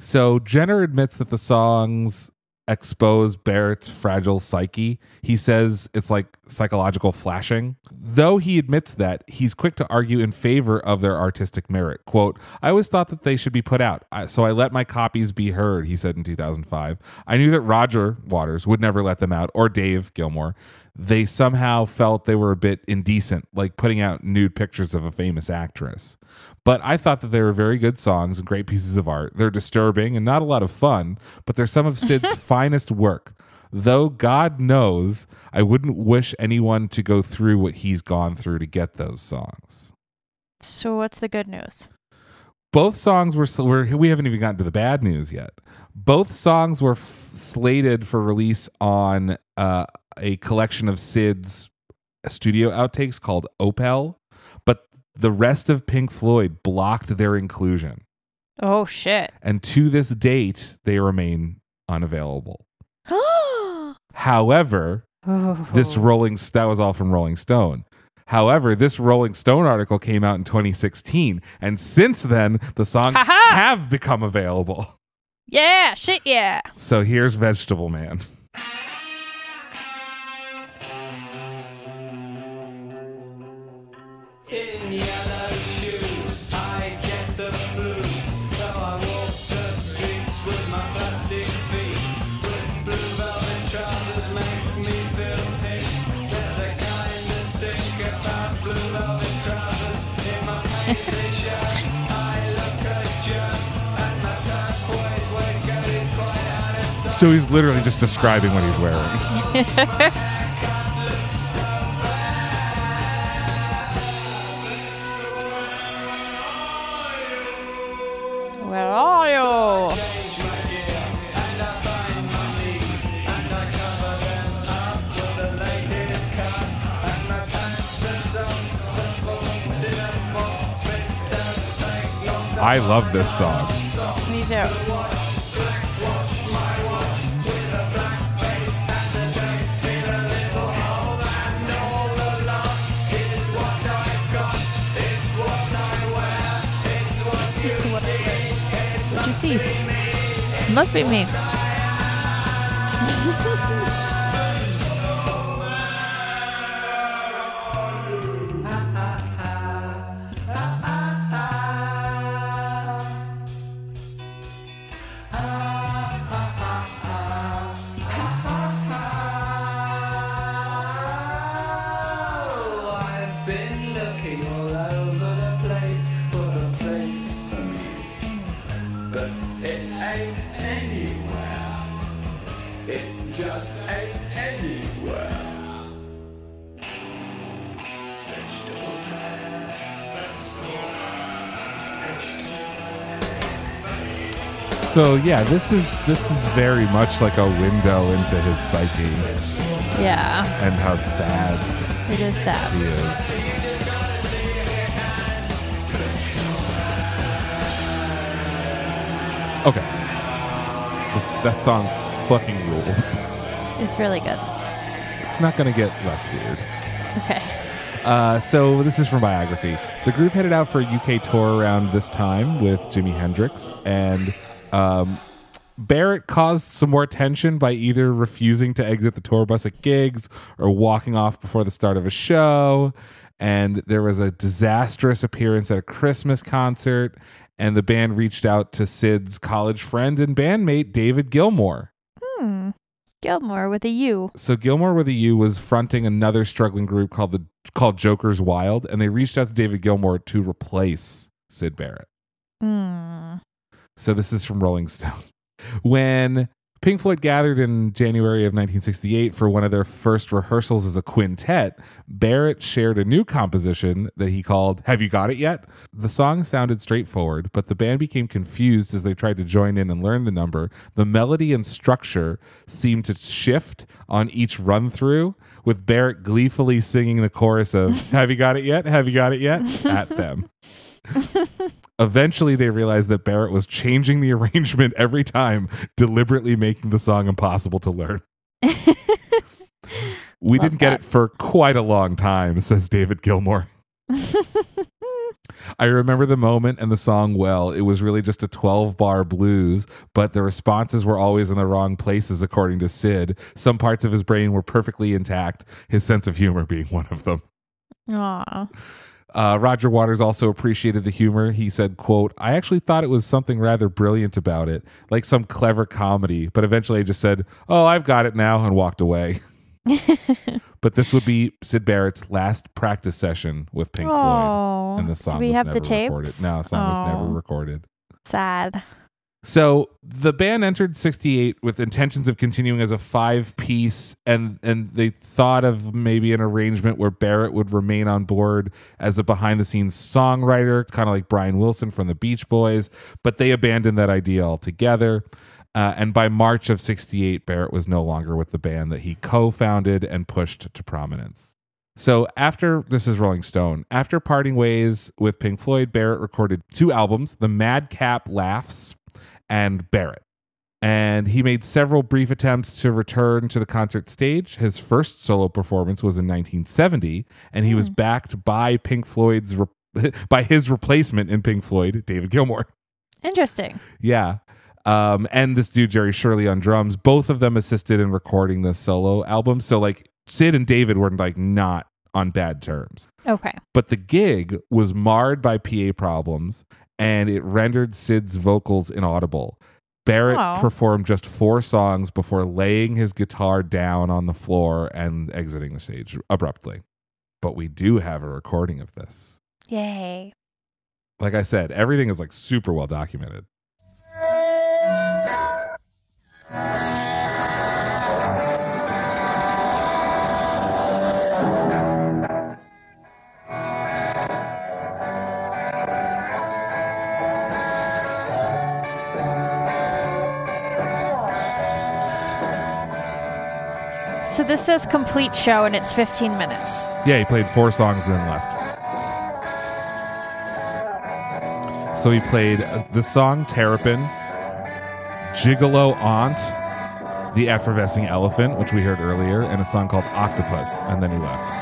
So Jenner admits that the songs expose Barrett's fragile psyche. He says it's like psychological flashing. Though he admits that, he's quick to argue in favor of their artistic merit. Quote, I always thought that they should be put out, so I let my copies be heard, he said in 2005. I knew that Roger Waters would never let them out, or Dave Gilmour. They somehow felt they were a bit indecent, like putting out nude pictures of a famous actress. But I thought that they were very good songs and great pieces of art. They're disturbing and not a lot of fun, but they're some of Syd's finest work. Though God knows, I wouldn't wish anyone to go through what he's gone through to get those songs. So what's the good news? Both songs were, were we haven't even gotten to the bad news yet. Both songs were f- slated for release on uh, a collection of Syd's studio outtakes called Opel, but the rest of Pink Floyd blocked their inclusion. Oh shit. And to this date, they remain unavailable. However, oh. this Rolling that was all from Rolling Stone. However, this Rolling Stone article came out in 2016, and since then, the songs Ha-ha! have become available. yeah, shit yeah. So here's Vegetable Man. So he's literally just describing what he's wearing. I love this song. Me too. Must be me. So yeah, this is this is very much like a window into his psyche Yeah, and how sad it is sad. he is. Okay. This, that song fucking rules. It's really good. It's not going to get less weird. Okay. Uh, so this is from biography. The group headed out for a UK tour around this time with Jimi Hendrix, and um, Barrett caused some more tension by either refusing to exit the tour bus at gigs or walking off before the start of a show. And there was a disastrous appearance at a Christmas concert, and the band reached out to Syd's college friend and bandmate David Gilmour. Hmm. Gilmour with a U. So Gilmour with a U was fronting another struggling group called the called Joker's Wild, and they reached out to David Gilmour to replace Syd Barrett. Hmm. So this is from Rolling Stone. When Pink Floyd gathered in January of 1968 for one of their first rehearsals as a quintet, Barrett shared a new composition that he called Have You Got It Yet? The song sounded straightforward, but the band became confused as they tried to join in and learn the number. The melody and structure seemed to shift on each run through, with Barrett gleefully singing the chorus of Have You Got It Yet? Have You Got It Yet? at them. Eventually, they realized that Barrett was changing the arrangement every time, deliberately making the song impossible to learn. we Love didn't get that. it for quite a long time, says David Gilmour. I remember the moment and the song well. It was really just a 12 bar blues, but the responses were always in the wrong places, according to Syd. Some parts of his brain were perfectly intact, his sense of humor being one of them. Aw. Uh, Roger Waters also appreciated the humor. He said, quote, I actually thought it was something rather brilliant about it, like some clever comedy, but eventually I just said, oh, I've got it now, and walked away. but this would be Syd Barrett's last practice session with Pink Floyd. Oh, And the song do we was have never the tapes? recorded. No, the song was never recorded. Sad. So the band entered 68 with intentions of continuing as a five piece and and they thought of maybe an arrangement where Barrett would remain on board as a behind the scenes songwriter, kind of like Brian Wilson from the Beach Boys, but they abandoned that idea altogether. Uh, and by March of 68, Barrett was no longer with the band that he co founded and pushed to prominence. So after this is Rolling Stone, after parting ways with Pink Floyd, Barrett recorded two albums, The Madcap Laughs and Barrett. And he made several brief attempts to return to the concert stage. His first solo performance was in 1970, and he was backed by Pink Floyd's re- by his replacement in Pink Floyd, David Gilmour. Interesting. Yeah. Um, and this dude, Jerry Shirley, on drums. Both of them assisted in recording the solo album. So, like, Syd and David were like not on bad terms. Okay. But the gig was marred by PA problems and it rendered Syd's vocals inaudible. Barrett Aw. performed just four songs before laying his guitar down on the floor and exiting the stage abruptly. But we do have a recording of this. Yay. Like I said, everything is like super well documented. So this says complete show and it's 15 minutes. Yeah, he played four songs and then left. So he played the song, Terrapin, Gigolo Aunt, The Effervescing Elephant, which we heard earlier, and a song called Octopus, and then he left.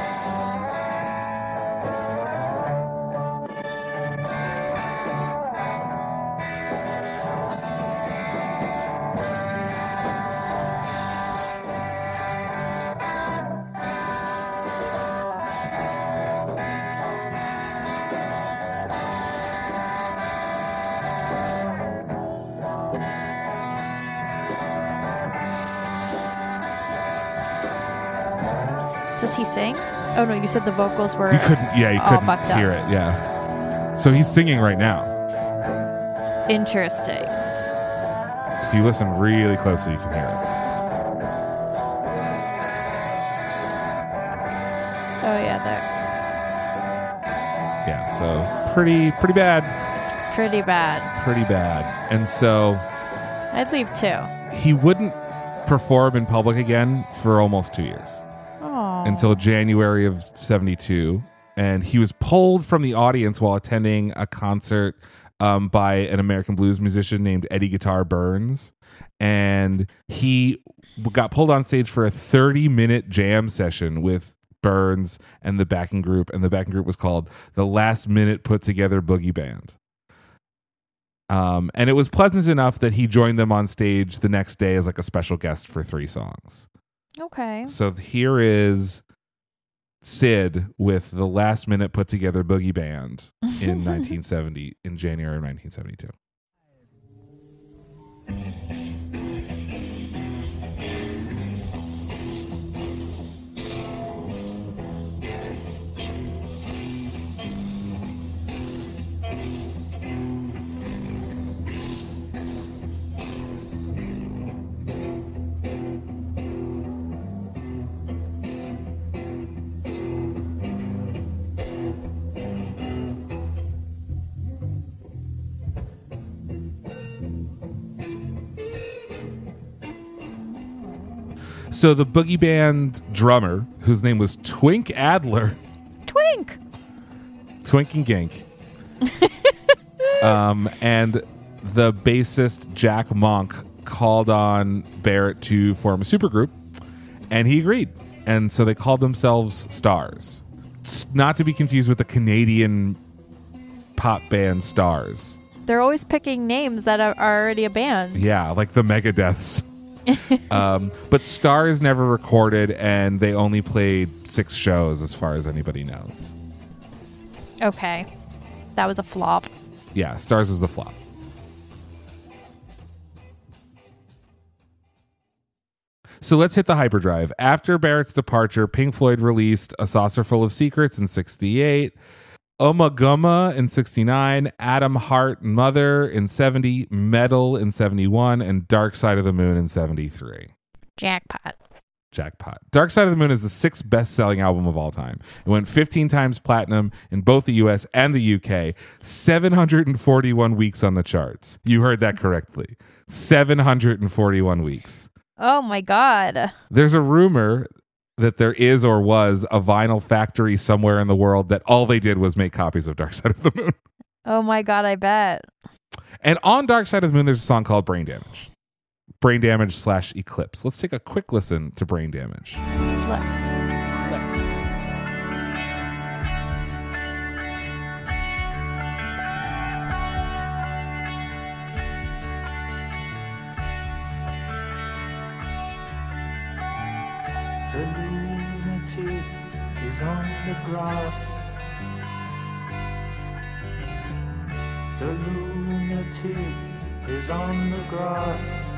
Oh no, you said the vocals were. You couldn't, yeah, you couldn't fucked up. hear it, yeah. So he's singing right now. Interesting. If you listen really closely, you can hear it. Oh yeah, there. Yeah, so pretty, pretty bad, Pretty bad. pretty bad. And so I'd leave too. he wouldn't perform in public again for almost two years. Oh. until January of 72. And he was pulled from the audience while attending a concert um, by an American blues musician named Eddie Guitar Burns. And he got pulled on stage for a 30 minute jam session with Burns and the backing group. And the backing group was called the Last Minute Put Together Boogie Band. Um, and it was pleasant enough that he joined them on stage the next day as like a special guest for three songs. Okay. So here is Syd with the last minute put together boogie band in 1970, in January of 1972. So the boogie band drummer, whose name was Twink Adler, Twink. Twink and Gink, um, and the bassist Jack Monk called on Barrett to form a supergroup, and he agreed. And so they called themselves Stars, It's not to be confused with the Canadian pop band Stars. They're always picking names that are are already a band. Yeah, like the Megadeths. um, but Stars never recorded, and they only played six shows, as far as anybody knows. Okay. That was a flop. Yeah, Stars was a flop. So let's hit the hyperdrive. After Barrett's departure, Pink Floyd released A Saucerful of Secrets in 68, Ummagumma in 69, Atom Heart Mother in 70, Meddle in 71, and Dark Side of the Moon in 73. Jackpot. Jackpot. Dark Side of the Moon is the sixth best selling album of all time. It went 15 times platinum in both the US and the UK, 741 weeks on the charts. You heard that correctly. 741 weeks. Oh my god. There's a rumor that there is or was a vinyl factory somewhere in the world that all they did was make copies of Dark Side of the Moon. Oh my god, I bet. And on Dark Side of the Moon, there's a song called Brain Damage. Brain Damage slash Eclipse. Let's take a quick listen to Brain Damage. Flips. Is on the grass. The lunatic is on the grass.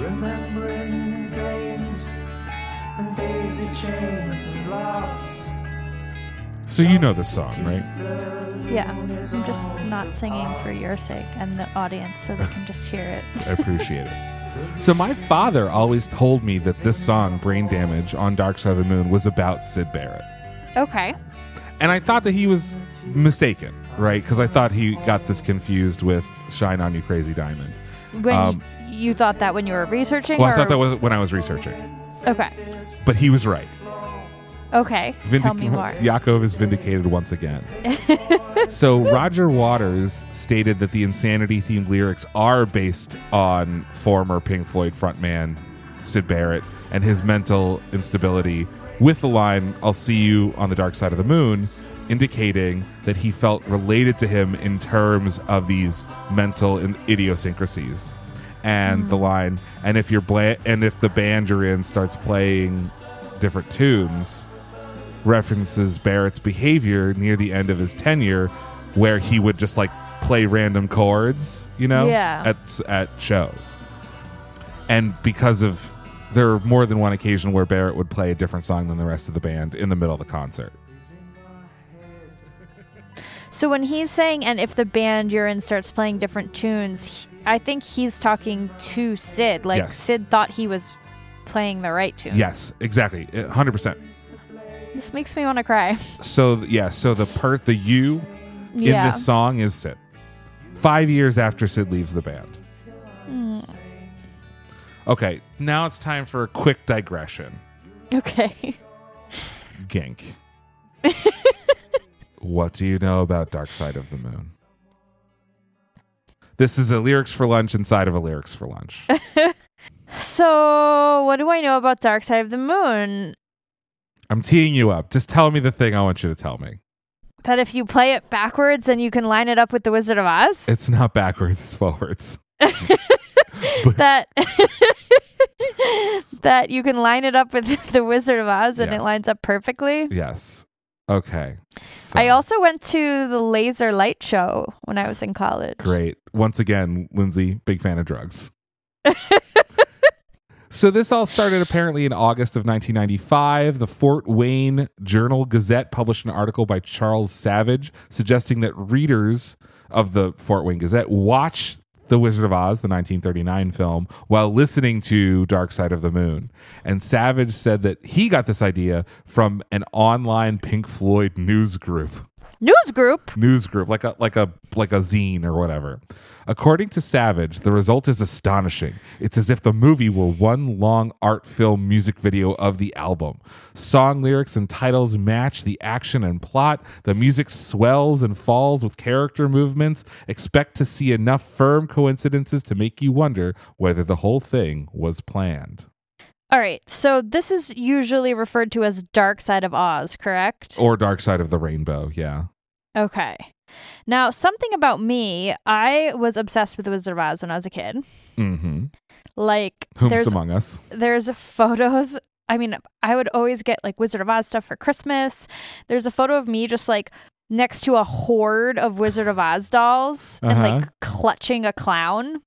Remembering games and daisy chains and laughs. So you know the song, right? Yeah. I'm just not singing for your sake and the audience so they can just hear it. I appreciate it. So my father always told me that this song, Brain Damage, on Dark Side of the Moon, was about Syd Barrett. Okay. And I thought that he was mistaken, right? Because I thought he got this confused with Shine On You Crazy Diamond. When Um, you thought that when you were researching? Well, I thought that was when I was researching. Okay. But he was right. Okay. Tell me more. Yaakov is vindicated once again. so Roger Waters stated that the insanity themed lyrics are based on former Pink Floyd frontman Syd Barrett and his mental instability with the line I'll see you on the dark side of the moon indicating that he felt related to him in terms of these mental in- idiosyncrasies. And the hmm. line and if you're bla- and if the band you're in starts playing different tunes references Barrett's behavior near the end of his tenure, where he would just like play random chords, you know, Yeah. at at shows. And because of there are more than one occasion where Barrett would play a different song than the rest of the band in the middle of the concert. So when he's saying, and if the band you're in starts playing different tunes, he- I think he's talking to Syd. Like Yes. Syd thought he was playing the right tune. Yes, exactly, hundred percent. This makes me want to cry. So yeah, so the part the you in this song is Syd. Five years after Syd leaves the band. Hmm. Okay, now it's time for a quick digression. Okay. Gink. what do you know about Dark Side of the Moon? This is a lyrics for lunch inside of a lyrics for lunch. So what do I know about Dark Side of the Moon? I'm teeing you up. Just tell me the thing I want you to tell me. That if you play it backwards and you can line it up with the Wizard of Oz? It's not backwards, it's forwards. that that you can line it up with the Wizard of Oz and Yes. it lines up perfectly. Yes. Okay. So, I also went to the laser light show when I was in college. Great. Once again, Lindsay, big fan of drugs. So this all started apparently in August of 1995. The Fort Wayne Journal Gazette published an article by Charles Savage suggesting that readers of the Fort Wayne Gazette watch The Wizard of Oz, the 1939 film, while listening to Dark Side of the Moon. And Savage said that he got this idea from an online Pink Floyd news group News group. news group like a like a like a zine or whatever. According to savage the result is astonishing. It's as if the movie were one long art film music video of the album. Song lyrics and titles match the action and plot. The music swells and falls with character movements. Expect to see enough firm coincidences to make you wonder whether the whole thing was planned All right. So this is usually referred to as Dark Side of Oz, correct? or dark side of the rainbow yeah okay. Now, something about me, I was obsessed with the Wizard of Oz when I was a kid. mm-hmm Like whom's there's among us there's photos I mean, I would always get like Wizard of Oz stuff for Christmas. There's a photo of me just like next to a horde of Wizard of Oz dolls and Uh-huh. like clutching a clown.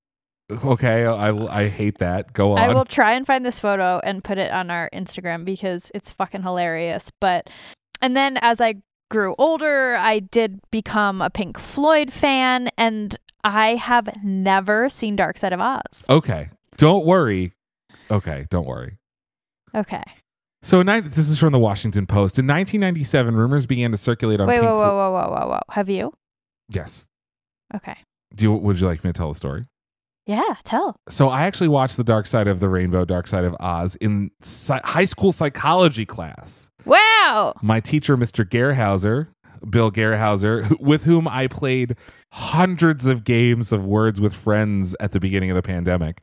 Okay, I I hate that. Go on. I will try and find this photo and put it on our Instagram because it's fucking hilarious. But and then as I grew older, I did become a Pink Floyd fan and I have never seen Dark Side of Oz. Okay, don't worry. Okay, don't worry. Okay. So this is from the Washington Post. In 1997, rumors began to circulate on Wait, Pink whoa, whoa, whoa, whoa, whoa, whoa. Have you? Yes. Okay. Do you, would you like me to tell the story? Yeah, tell. So I actually watched The Dark Side of the Rainbow, Dark Side of Oz in sci- high school psychology class. Wow. My teacher, Mr. Gerhauser, Bill Gerhauser, with whom I played hundreds of games of Words with Friends at the beginning of the pandemic.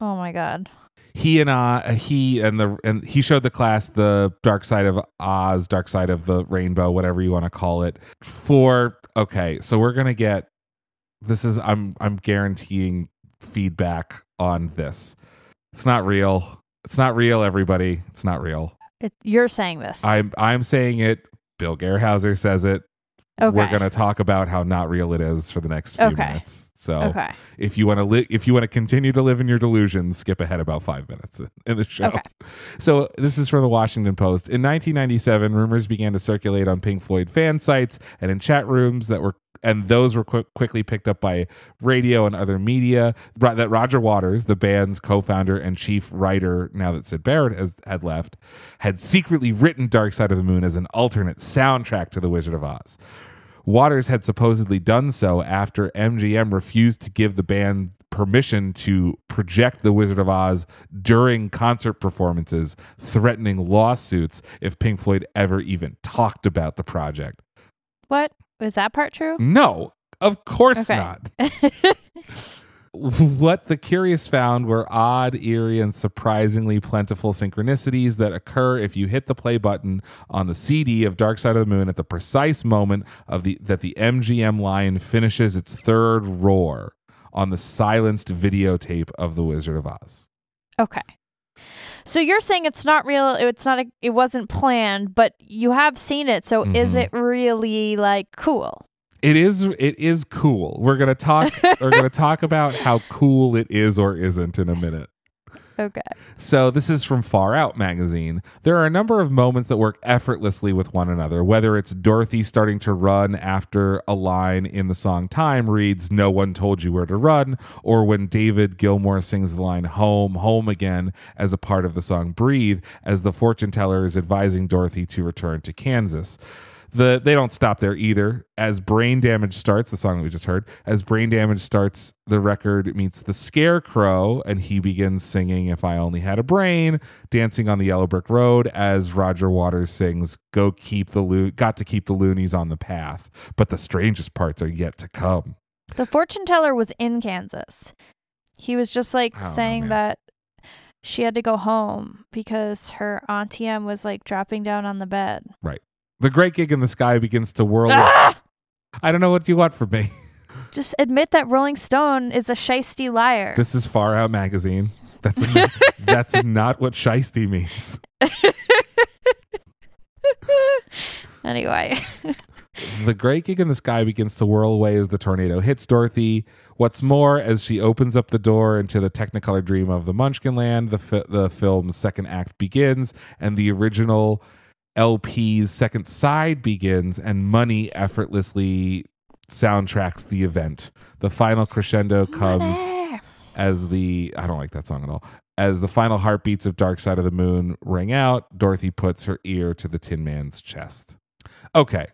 Oh my god. He and I, uh, he and the and he showed the class the Dark Side of Oz, Dark Side of the Rainbow, whatever you want to call it. For okay, so we're gonna get this is I'm I'm guaranteeing feedback on this. It's not real. It's not real, everybody. It's not real. It, you're saying this. I'm I'm saying it. Bill Gerhauser says it. okay. We're gonna talk about how not real it is for the next few Okay. minutes. So Okay. if you want to li- if you want to continue to live in your delusions, skip ahead about five minutes in the show. Okay. So this is from the Washington Post. In 1997, rumors began to circulate on Pink Floyd fan sites and in chat rooms that were and those were quick, quickly picked up by radio and other media. That Roger Waters, the band's co-founder and chief writer, now that Sid Barrett has had left, had secretly written "Dark Side of the Moon" as an alternate soundtrack to The Wizard of Oz. Waters had supposedly done so after MGM refused to give the band permission to project The Wizard of Oz during concert performances, threatening lawsuits if Pink Floyd ever even talked about the project. What? Is that part true? No, of course Okay. not. what the curious found were odd, eerie, and surprisingly plentiful synchronicities that occur if you hit the play button on the CD of Dark Side of the Moon at the precise moment of the that the MGM lion finishes its third roar on the silenced videotape of The Wizard of Oz. Okay. So you're saying it's not real, it's not a, it wasn't planned, but you have seen it. So is Mhm. it really like cool? It is it is cool. We're gonna talk we're gonna talk about how cool it is or isn't in a minute. Okay. So, this is from Far Out magazine. There are a number of moments that work effortlessly with one another, whether it's Dorothy starting to run after a line in the song Time reads, No one told you where to run, or when David Gilmour sings the line Home, Home Again as a part of the song Breathe, as the fortune teller is advising Dorothy to return to Kansas. The they don't stop there either. As brain damage starts, the song that we just heard, as brain damage starts, the record meets the scarecrow, and he begins singing "If I Only Had a Brain," dancing on the yellow brick road. As Roger Waters sings, "Go keep the lo- got to keep the loonies on the path," but the strangest parts are yet to come. The fortune teller was in Kansas. He was just like don't know, saying that she had to go home because her auntie M was like dropping down on the bed. The great gig in the sky begins to whirl. Ah! I don't know what you want from me. Just admit that Rolling Stone is a shisty liar. This is Far Out magazine. That's not, that's not what shisty means. anyway. The great gig in the sky begins to whirl away as the tornado hits Dorothy. What's more, as she opens up the door into the Technicolor dream of the Munchkin Land, the, fi- the film's second act begins, and the original LP's second side begins, and money effortlessly soundtracks the event. The final crescendo comes as the I don't like that song at all. As the final heartbeats of Dark Side of the Moon ring out, Dorothy puts her ear to the Tin Man's chest. Okay,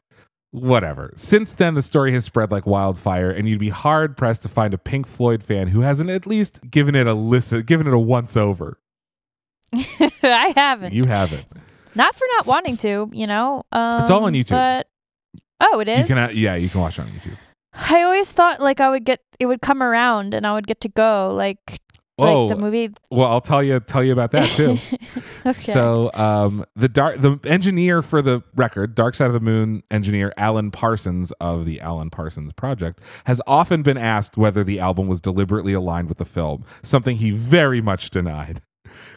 whatever. Since then, the story has spread like wildfire, and you'd be hard pressed to find a Pink Floyd fan who hasn't at least given it a listen, given it a once over. I haven't. You haven't. Not for not wanting to, you know. Um, It's all on YouTube. But oh, it is. You can, yeah, you can watch it on YouTube. I always thought like I would get it would come around and I would get to go like Oh, like the movie. well, I'll tell you, tell you about that too. okay. So, um, the dark, the engineer for the record, Dark Side of the Moon engineer Alan Parsons of the Alan Parsons Project, has often been asked whether the album was deliberately aligned with the film, something he very much denied.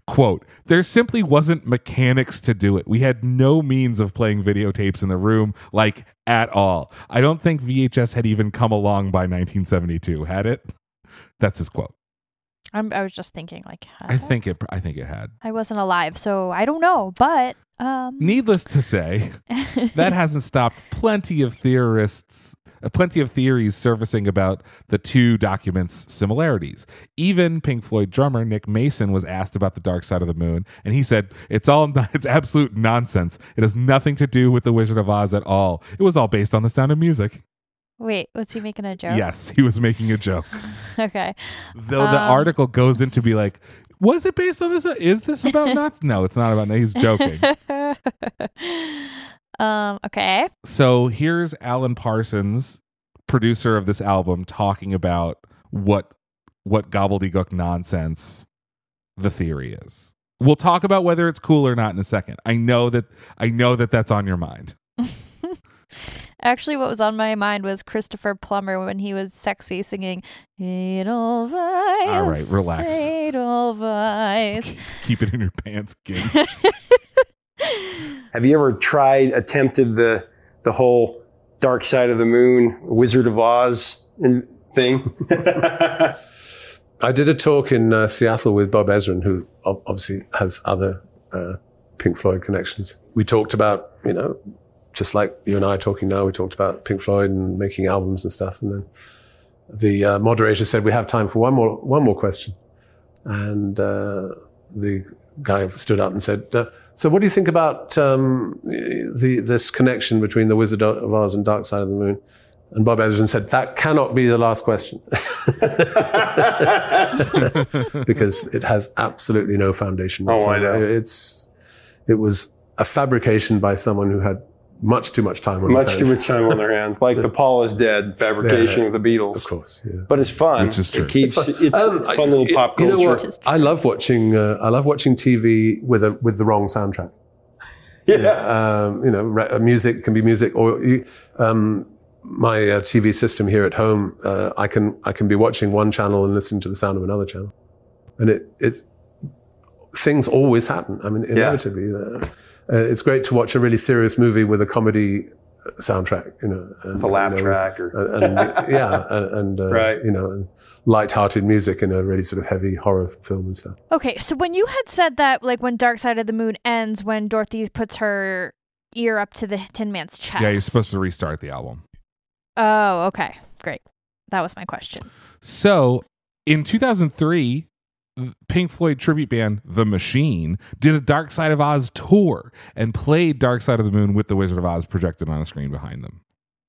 Quote, there simply wasn't mechanics to do it. We had no means of playing videotapes in the room, like at all. I don't think VHS had even come along by 1972, had it? That's his quote. I'm, I was just thinking, like, I it? think it. I think it had. I wasn't alive, so I don't know. But um, Needless to say, that hasn't stopped plenty of theorists, plenty of theories surfacing about the two documents' similarities. Even Pink Floyd drummer Nick Mason was asked about the Dark Side of the Moon, and he said it's all it's absolute nonsense. It has nothing to do with the Wizard of Oz at all. It was all based on the Sound of Music. wait, was he making a joke? Yes, he was making a joke. Okay. Though the Um, article goes into be like, was it based on this? Is this about nuts? No, it's not about. He's joking. um. Okay. So here's Alan Parsons, producer of this album, talking about what what gobbledygook nonsense the theory is. We'll talk about whether it's cool or not in a second. I know that I know that that's on your mind. Actually, what was on my mind was Christopher Plummer when he was sexy singing Edelweiss. All right, relax. Edelweiss. Keep it in your pants, kid. Have you ever tried, attempted the the whole Dark Side of the Moon, Wizard of Oz thing? I did a talk in uh, Seattle with Bob Ezrin, who obviously has other uh, Pink Floyd connections. We talked about, you know, just like you and I are talking now, we talked about Pink Floyd and making albums and stuff. And then the uh, moderator said, we have time for one more, one more question. And uh, the guy stood up and said, uh, so what do you think about um, the this connection between the Wizard of Oz and Dark Side of the Moon? And Bob Ezrin said, that cannot be the last question. because it has absolutely no foundation. Oh, I know. It's, it was a fabrication by someone who had much too much time on Much his too hands. much time on their hands, like the Paul is dead fabrication Yeah, of the Beatles. Of course, yeah. But it's fun. Which is true. It keeps it's, it's, Um, fun little I- pop you know what? I love watching. Uh, I love watching TV with a with the wrong soundtrack. Yeah. Um, you know, ra- uh, music can be music, or um, my uh, TV system here at home. Uh, I can I can be watching one channel and listening to the sound of another channel, and it it's things always happen. I mean, inevitably. Uh, uh, it's great to watch a really serious movie with a comedy soundtrack. You know, and, The laugh you know, track or and, and- yeah, and, and uh, Right. you know, and light-hearted music in a really sort of heavy horror film and stuff. Okay, so when you had said that, like when Dark Side of the Moon ends, when Dorothy puts her ear up to the Tin Man's chest. yeah, you're supposed to restart the album. Oh, okay, great. That was my question. So in 2003, Pink Floyd tribute band The Machine did a Dark Side of Oz tour and played Dark Side of the Moon with the Wizard of Oz projected on a screen behind them.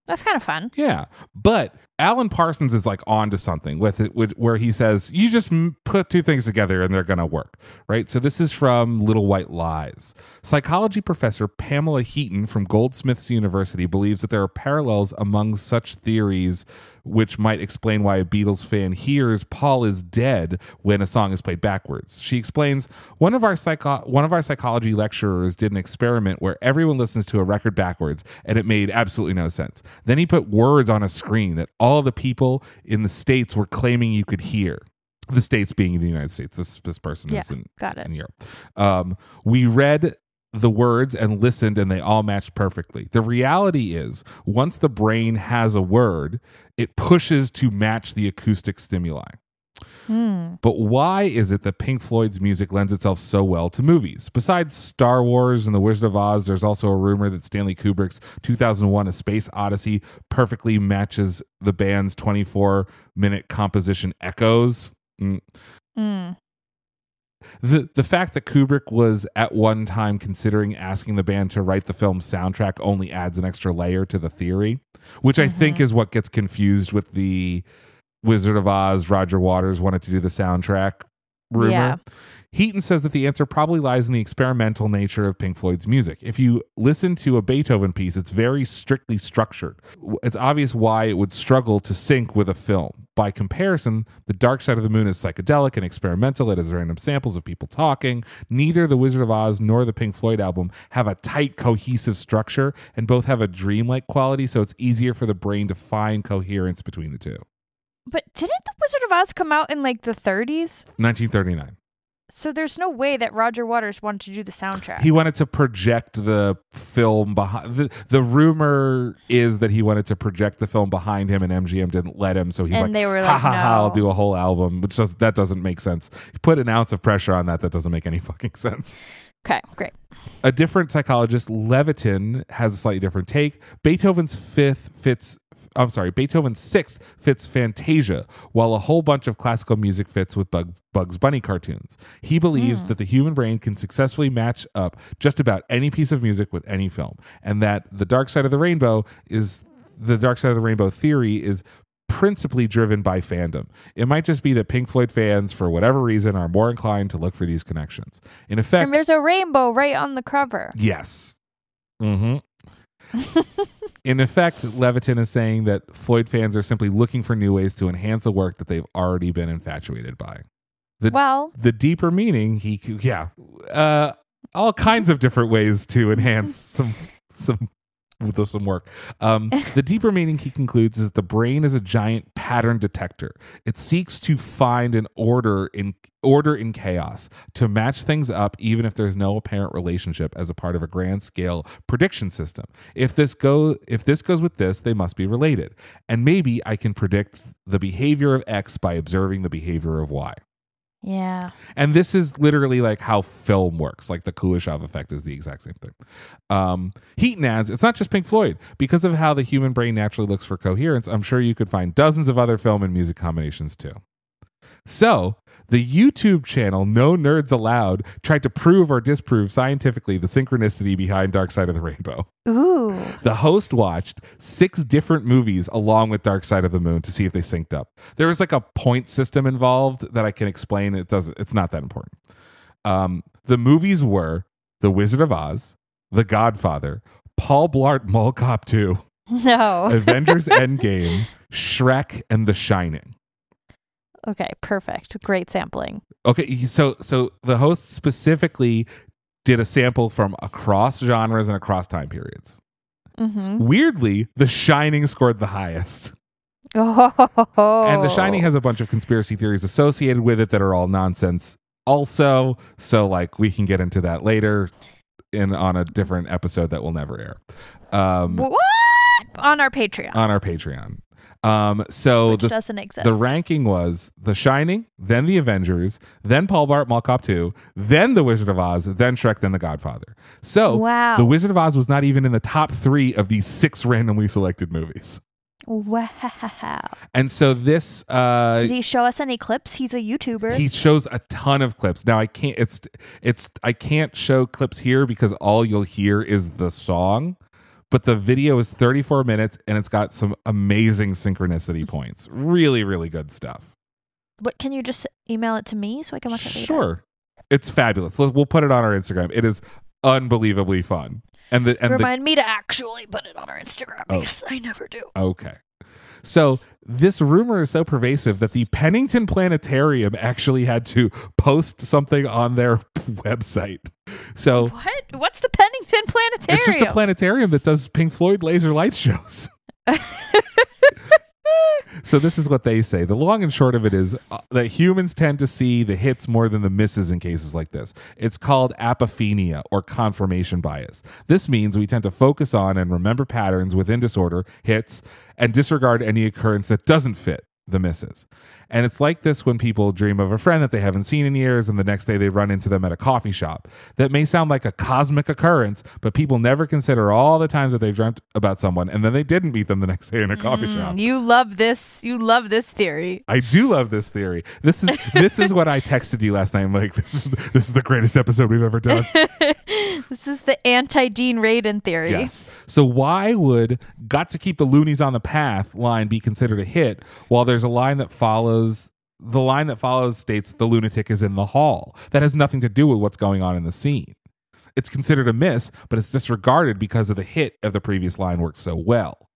That's kind of fun. Yeah, but Alan Parsons is like on to something with it, with, where he says you just put two things together and they're gonna work, right? So this is from Little White Lies. Psychology professor Pamela Heaton from Goldsmiths University believes that there are parallels among such theories, which might explain why a Beatles fan hears "Paul is dead" when a song is played backwards. She explains one of our psycho- one of our psychology lecturers did an experiment where everyone listens to a record backwards, and it made absolutely no sense. Then he put words on a screen that all the people in the states were claiming you could hear. The states being the United States. This this person is Yeah, in, got it. in Europe. Um, we read the words and listened, and they all matched perfectly. The reality is, once the brain has a word, it pushes to match the acoustic stimuli. Hmm. But why is it that Pink Floyd's music lends itself so well to movies? Besides Star Wars and The Wizard of Oz, there's also a rumor that Stanley Kubrick's 2001 A Space Odyssey perfectly matches the band's 24 minute composition Echoes. Mm. Hmm. The the fact that Kubrick was at one time considering asking the band to write the film's soundtrack only adds an extra layer to the theory, which I mm-hmm. think is what gets confused with the Wizard of Oz. Roger Waters wanted to do the soundtrack rumor. Yeah. Heaton says that the answer probably lies in the experimental nature of Pink Floyd's music. If you listen to a Beethoven piece, it's very strictly structured. It's obvious why it would struggle to sync with a film. By comparison, The Dark Side of the Moon is psychedelic and experimental. It has random samples of people talking. Neither The Wizard of Oz nor the Pink Floyd album have a tight, cohesive structure, and both have a dreamlike quality, so it's easier for the brain to find coherence between the two. But didn't The Wizard of Oz come out in like the 30s? 1939. So there's no way that Roger Waters wanted to do the soundtrack. He wanted to project the film behind. The, the rumor is that he wanted to project the film behind him, and MGM didn't let him. So he's And like, they were ha like, ha ha, I'll do a whole album, which does that doesn't make sense. You put an ounce of pressure on that, that doesn't make any fucking sense. okay, great. A different psychologist, Levitin, has a slightly different take. Beethoven's fifth fits. I'm sorry, Beethoven's sixth fits Fantasia, while a whole bunch of classical music fits with Bug, Bugs Bunny cartoons. He believes that the human brain can successfully match up just about any piece of music with any film, and that the dark side of the rainbow is the dark side of the rainbow theory is principally driven by fandom. It might just be that Pink Floyd fans, for whatever reason, are more inclined to look for these connections. In effect, And there's a rainbow right on the cover. Yes. Mm-hmm. In effect, Levitin is saying that Floyd fans are simply looking for new ways to enhance a work that they've already been infatuated by. The, Well, the deeper meaning, he yeah, uh, all kinds of different ways to enhance some some with some work. Um, the deeper meaning he concludes is that the brain is a giant pattern detector. It seeks to find an order in order in chaos, to match things up even if there's no apparent relationship as a part of a grand scale prediction system. If this go if this goes with this, they must be related. And maybe I can predict the behavior of X by observing the behavior of Y. yeah. And this is literally like how film works. Like the Kuleshov effect is the exact same thing. Um, Heaton adds, it's not just Pink Floyd. Because of how the human brain naturally looks for coherence, I'm sure you could find dozens of other film and music combinations too. So, the YouTube channel No Nerds Allowed tried to prove or disprove scientifically the synchronicity behind Dark Side of the Rainbow. Ooh. The host watched six different movies along with Dark Side of the Moon to see if they synced up. There was like a point system involved that I can explain. It doesn't. It's not that important. Um, the movies were The Wizard of Oz, The Godfather, Paul Blart Mall Cop Two, No. Avengers Endgame, Shrek, and The Shining. Okay, perfect. Great sampling. Okay, so so the host specifically did a sample from across genres and across time periods. Mm-hmm. Weirdly, The Shining scored the highest. Oh. And The Shining has a bunch of conspiracy theories associated with it that are all nonsense also. So like we can get into that later in on a different episode that will never air. Um what on our Patreon, on our Patreon. Um so which the doesn't exist. the ranking was The Shining, then The Avengers, then Paul Blart Mall Cop 2, then The Wizard of Oz, then Shrek, then The Godfather. So Wow. The Wizard of Oz was not even in the top three of these six randomly selected movies. Wow. And so this uh Did he show us any clips? He's a YouTuber. he shows a ton of clips. Now I can't it's it's I can't show clips here because all you'll hear is the song. But the video is 34 minutes and it's got some amazing synchronicity mm-hmm. points. Really, really good stuff. But can you just email it to me so I can watch it later? Sure. It's fabulous. We'll put it on our Instagram. It is unbelievably fun. And the and the Remind me to actually put it on our Instagram Oh. because I never do. Okay. So this rumor is so pervasive that the Pennington Planetarium actually had to post something on their website. So What? What's the Pennington Planetarium? it's just a planetarium that does Pink Floyd laser light shows. so this is what they say. The long and short of it is uh, that humans tend to see the hits more than the misses in cases like this. It's called apophenia or confirmation bias. This means we tend to focus on and remember patterns within disorder, hits, and disregard any occurrence that doesn't fit the misses. And it's like this when people dream of a friend that they haven't seen in years and the next day they run into them at a coffee shop. That may sound like a cosmic occurrence, but people never consider all the times that they've dreamt about someone and then they didn't meet them the next day in a coffee mm, shop. You love this. You love this theory. I do love this theory. This is this is what I texted you last night. I'm like, this is this is the greatest episode we've ever done. This is the anti Dean Radin theory. Yes. So why would "Got to keep the loonies on the path" line be considered a hit while there's a line that follows? The line that follows states the lunatic is in the hall. That has nothing to do with what's going on in the scene. It's considered a miss, but it's disregarded because of the hit of the previous line worked so well.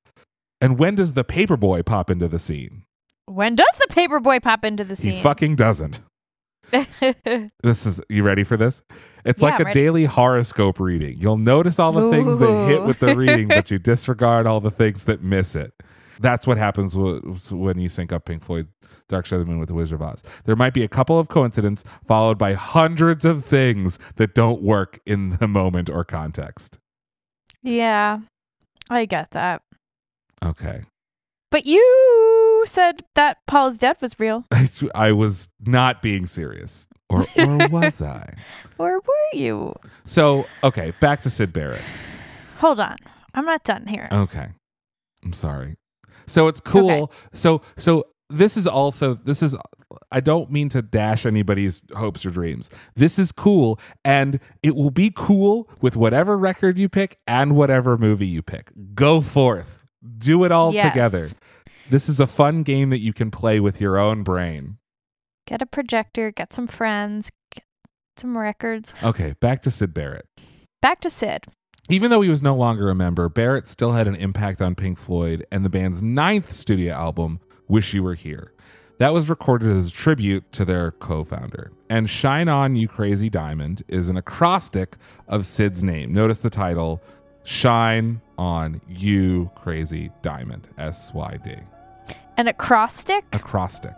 And when does the paperboy pop into the scene? When does the paperboy pop into the scene? He fucking doesn't. This is you ready for this? It's Yeah, like a ready. daily horoscope reading. You'll notice all the things that hit with the reading, but you disregard all the things that miss it. That's what happens when you sync up Pink Floyd Dark Side of the Moon with The Wizard of Oz. There might be a couple of coincidences followed by hundreds of things that don't work in the moment or context. Yeah, I get that. Okay. But you said that Paul's death was real. I, I was not being serious. Or, or was I? Or were you? So, okay, back to Syd Barrett. Hold on. I'm not done here. Okay. I'm sorry. So it's cool. Okay. So so this is also this is I don't mean to dash anybody's hopes or dreams. This is cool and it will be cool with whatever record you pick and whatever movie you pick. Go forth. Do it all Yes. together. This is a fun game that you can play with your own brain. Get a projector, get some friends, get some records. Okay, back to Syd Barrett. Back to Syd. Even though he was no longer a member, Barrett still had an impact on Pink Floyd and the band's ninth studio album, Wish You Were Here. That was recorded as a tribute to their co founder. And Shine On You Crazy Diamond is an acrostic of Syd's name. Notice the title Shine On You Crazy Diamond, S Y D. An acrostic? Acrostic.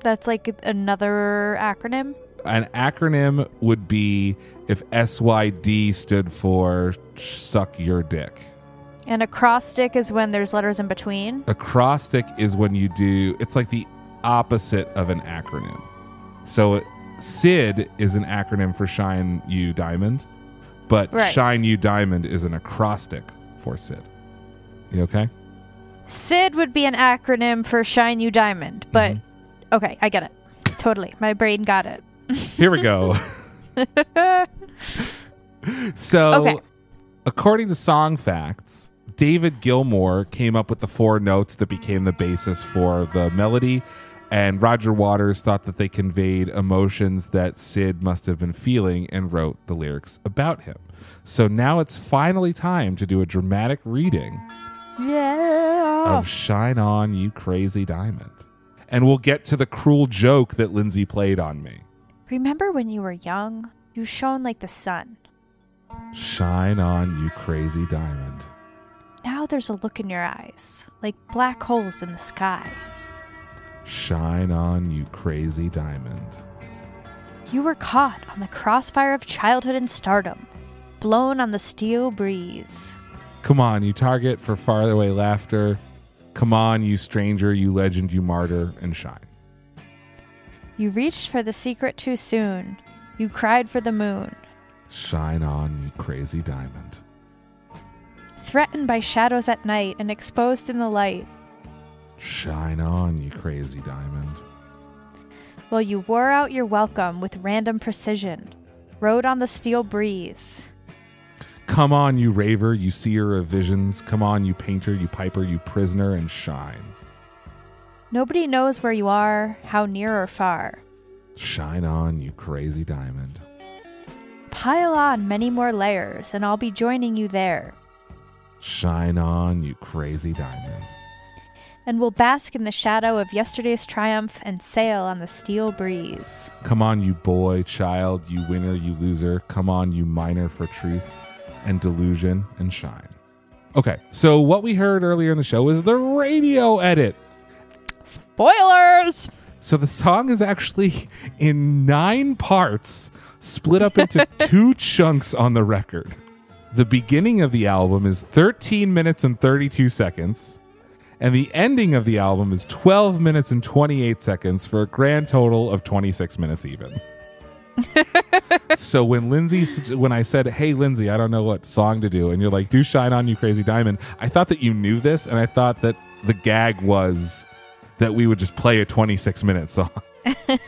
That's like another acronym. An acronym would be if SYD stood for Suck Your Dick. An acrostic is when there's letters in between. acrostic is when you do it's like the opposite of an acronym so uh, sid is an acronym for shine you diamond but Right. shine you diamond is an acrostic for sid you okay SID would be an acronym for Shine You Diamond, but Mm-hmm. okay, I get it. Totally. My brain got it. here we go so Okay. according to song facts david gilmour came up with the four notes that became the basis for the melody and roger waters thought that they conveyed emotions that syd must have been feeling and wrote the lyrics about him so now it's finally time to do a dramatic reading Yeah. of shine on you crazy diamond and we'll get to the cruel joke that lindsay played on me Remember when you were young? You shone like the sun. shine on you crazy diamond Now there's a look in your eyes, like black holes in the sky. Shine on, you crazy diamond. You were caught on the crossfire of childhood and stardom, blown on the steel breeze. Come on, you target for faraway laughter. Come on, you stranger, you legend, you martyr, and shine. You reached for the secret too soon. You cried for the moon. Shine on, you crazy diamond. Threatened by shadows at night and exposed in the light, Shine on, you crazy diamond. Well, you wore out your welcome with random precision, rode on the steel breeze. Come on, you raver, you seer of visions. Come on, you painter, you piper, you prisoner, and shine. Nobody knows where you are, how near or far. Shine on, you crazy diamond. Pile on many more layers, and I'll be joining you there. Shine on, you crazy diamond. And we'll bask in the shadow of yesterday's triumph and sail on the steel breeze. Come on, you boy, child, you winner, you loser. Come on, you miner for truth and delusion and shine. Okay, so what we heard earlier in the show is the radio edit. Spoilers! So the song is actually in nine parts, split up into two chunks on the record. The beginning of the album is 13 minutes and 32 seconds, and the ending of the album is 12 minutes and 28 seconds for a grand total of 26 minutes even. so when Lindsay, when I said, "Hey Lindsay, I don't know what song to do," and you're like, "Do Shine On You Crazy Diamond," I thought that you knew this, and I thought that the gag was that we would just play a 26 minute song.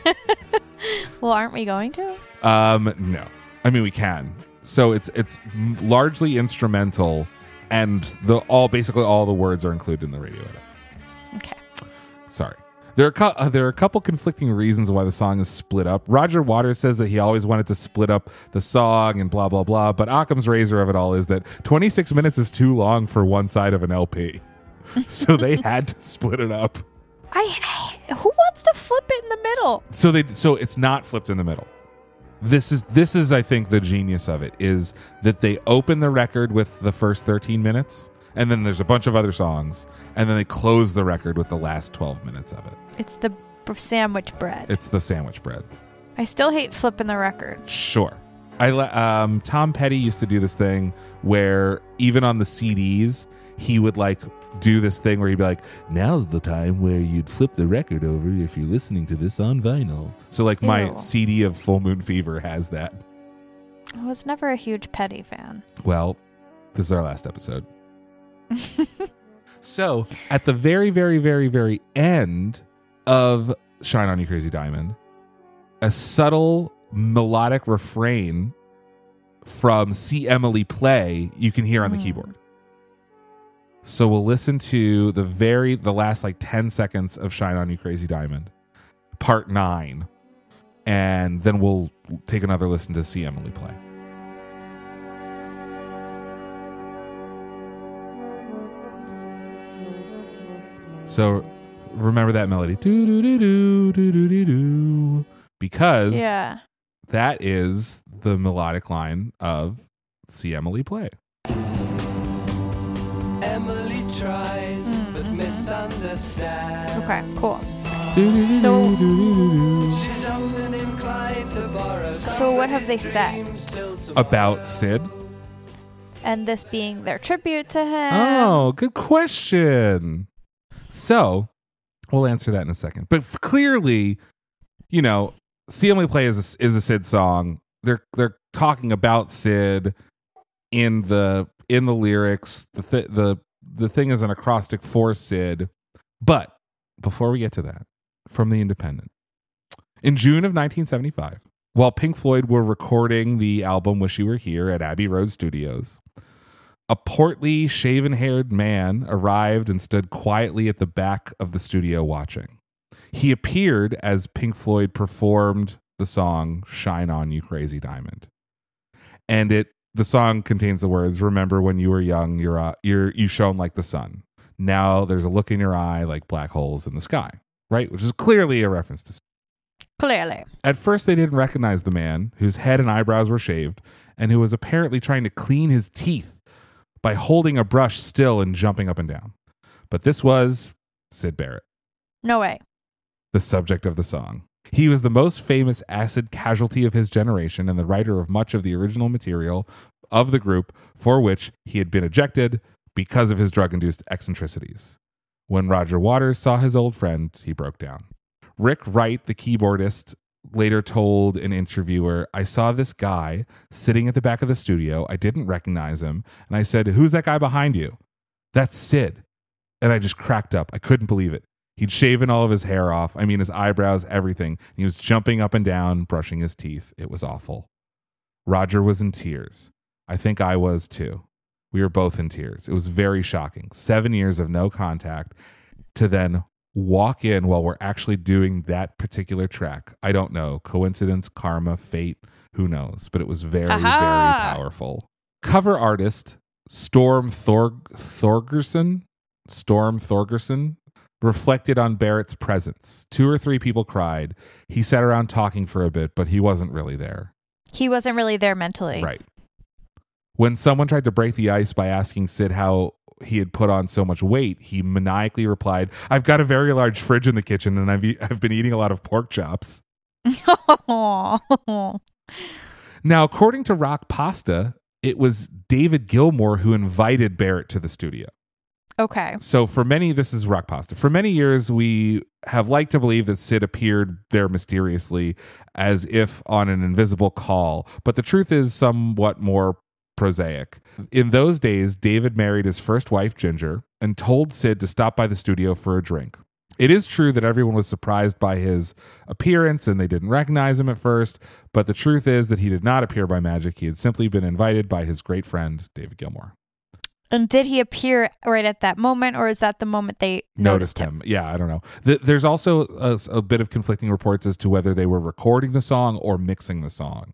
Well, aren't we going to? Um, no, I mean we can. So it's it's largely instrumental, and the all basically all the words are included in the radio edit. Okay. Sorry. There are, cou- uh, there are a couple conflicting reasons why the song is split up. Roger Waters says that he always wanted to split up the song and blah, blah, blah. But Occam's razor of it all is that 26 minutes is too long for one side of an LP. so they had to split it up. I who wants to flip it in the middle? So they so it's not flipped in the middle. This is this is I think the genius of it is that they open the record with the first 13 minutes And then there's a bunch of other songs, and then they close the record with the last 12 minutes of it. It's the b- sandwich bread. It's the sandwich bread. I still hate flipping the record. Sure. I le- um Tom Petty used to do this thing where even on the CDs he would like do this thing where he'd be like, "Now's the time where you'd flip the record over if you're listening to this on vinyl." So like my Ew. CD of Full Moon Fever has that. I was never a huge Petty fan. Well, this is our last episode. so at the very, very, very, very end of Shine On You Crazy Diamond, a subtle melodic refrain from See Emily Play you can hear on the Hmm. keyboard. So we'll listen to the very the last like 10 seconds of Shine On You Crazy Diamond, part 9. And then we'll take another listen to See Emily Play. So remember that melody. Do do do do do do do do. Because Yeah. that is the melodic line of See Emily Play. Emily tries but Mm-hmm. misunderstands. Okay, cool. So She's often inclined to borrow So what have they said? about Syd. And this being their tribute to him. Oh, good question. So we'll answer that in a second. But clearly, you know, See Emily Play is a, is a Syd song. They're they're talking about Syd in the in the lyrics. The th- the the thing is an acrostic for Syd. But before we get to that, from the Independent, in June of 1975, while Pink Floyd were recording the album "Wish You Were Here" at Abbey Road Studios, a portly, shaven haired man arrived and stood quietly at the back of the studio watching. He appeared as Pink Floyd performed the song Shine On You Crazy Diamond. And it the song contains the words remember when you were young you're uh, you're you shone like the sun. Now there's a look in your eye like black holes in the sky, right? Which is clearly a reference to Clearly. at first, they didn't recognize the man whose head and eyebrows were shaved and who was apparently trying to clean his teeth by holding a brush still and jumping up and down. But this was Syd Barrett, No way. the subject of the song. He was the most famous acid casualty of his generation and the writer of much of the original material of the group for which he had been ejected because of his drug induced eccentricities. When Roger Waters saw his old friend, he broke down. Rick Wright, the keyboardist, later told an interviewer, I saw this guy sitting at the back of the studio. I didn't recognize him. And I said, Who's that guy behind you? That's Syd. And I just cracked up. I couldn't believe it. He'd shaven all of his hair off. I mean, his eyebrows, everything. He was jumping up and down, brushing his teeth. It was awful. Roger was in tears. I think I was too. We were both in tears. It was very shocking. Seven years of no contact to then walk in while we're actually doing that particular track. I don't know. Coincidence, karma, fate, who knows? But it was very, Aha! very powerful. Cover artist Storm Thorg- Thorgerson, Storm Thorgerson, reflected on Barrett's presence. Two or three people cried. He sat around talking for a bit, but he wasn't really there. He wasn't really there mentally. Right. When someone tried to break the ice by asking Syd how he had put on so much weight, he maniacally replied, I've got a very large fridge in the kitchen and I've, e- I've been eating a lot of pork chops. Now, according to Rock Pasta, it was David Gilmour who invited Barrett to the studio. okay. So for many, this is rock pasta. For many years, we have liked to believe that Syd appeared there mysteriously as if on an invisible call, but the truth is somewhat more prosaic. In those days, David married his first wife, Ginger, and told Syd to stop by the studio for a drink. It is true that everyone was surprised by his appearance and they didn't recognize him at first, but the truth is that he did not appear by magic. He had simply been invited by his great friend, David Gilmour. And did he appear right at that moment, or is that the moment they noticed, noticed him. Yeah, I don't know. Th- there's also a, a bit of conflicting reports as to whether they were recording the song or mixing the song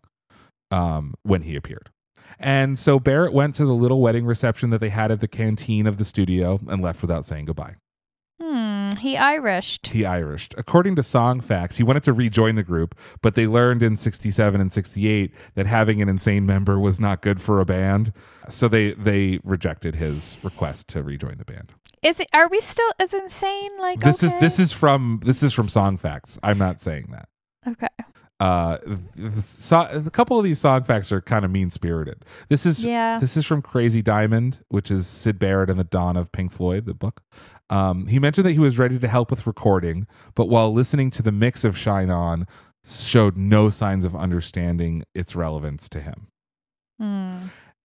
um, when he appeared. And so Barrett went to the little wedding reception that they had at the canteen of the studio and left without saying goodbye. Hmm. he Irished. He Irished. According to Song Facts, he wanted to rejoin the group, but they learned in 67 and 68 that having an insane member was not good for a band. So they they rejected his request to rejoin the band. Is it? Are we still as insane? Like This is this is from this is from Song Facts. I'm not saying that. okay. Uh, the so, a couple of these song facts are kind of mean spirited. This is Yeah. this is from Crazy Diamond, which is Syd Barrett and the Dawn of Pink Floyd, the book. Um, he mentioned that he was ready to help with recording, but while listening to the mix of Shine On, showed no signs of understanding its relevance to him. Hmm.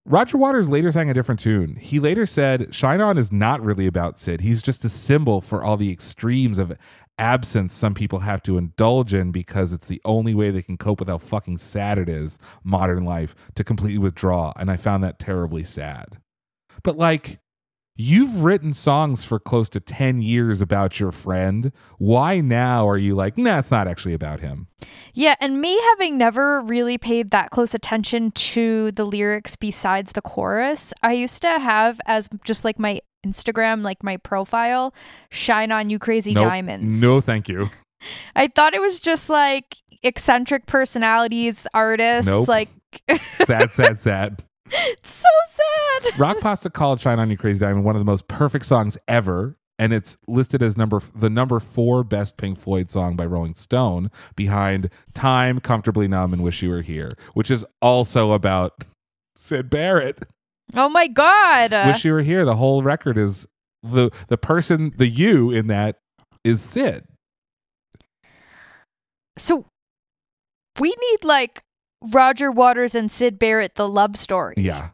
Roger Waters later sang a different tune. He later said, Shine On is not really about Syd. He's just a symbol for all the extremes of absence some people have to indulge in because it's the only way they can cope with how fucking sad it is, modern life, to completely withdraw. And I found that terribly sad. But like, you've written songs for close to 10 years about your friend. Why now are you like, nah, it's not actually about him? Yeah, and me having never really paid that close attention to the lyrics besides the chorus, I used to have as just like my Instagram, like my profile, shine on you crazy Nope. diamonds. No, thank you. I thought it was just like eccentric personalities, artists, Nope. like Sad, sad, sad. so sad. Rock Pasta called "Shine on You Crazy Diamond" one of the most perfect songs ever, and it's listed as number the number four best Pink Floyd song by Rolling Stone, behind "Time," "Comfortably Numb," and "Wish You Were Here," which is also about Syd Barrett. Oh my god. "Wish You Were Here." The whole record is the the person, the you in that is Syd. so we need like Roger Waters and Syd Barrett the love story. Yeah.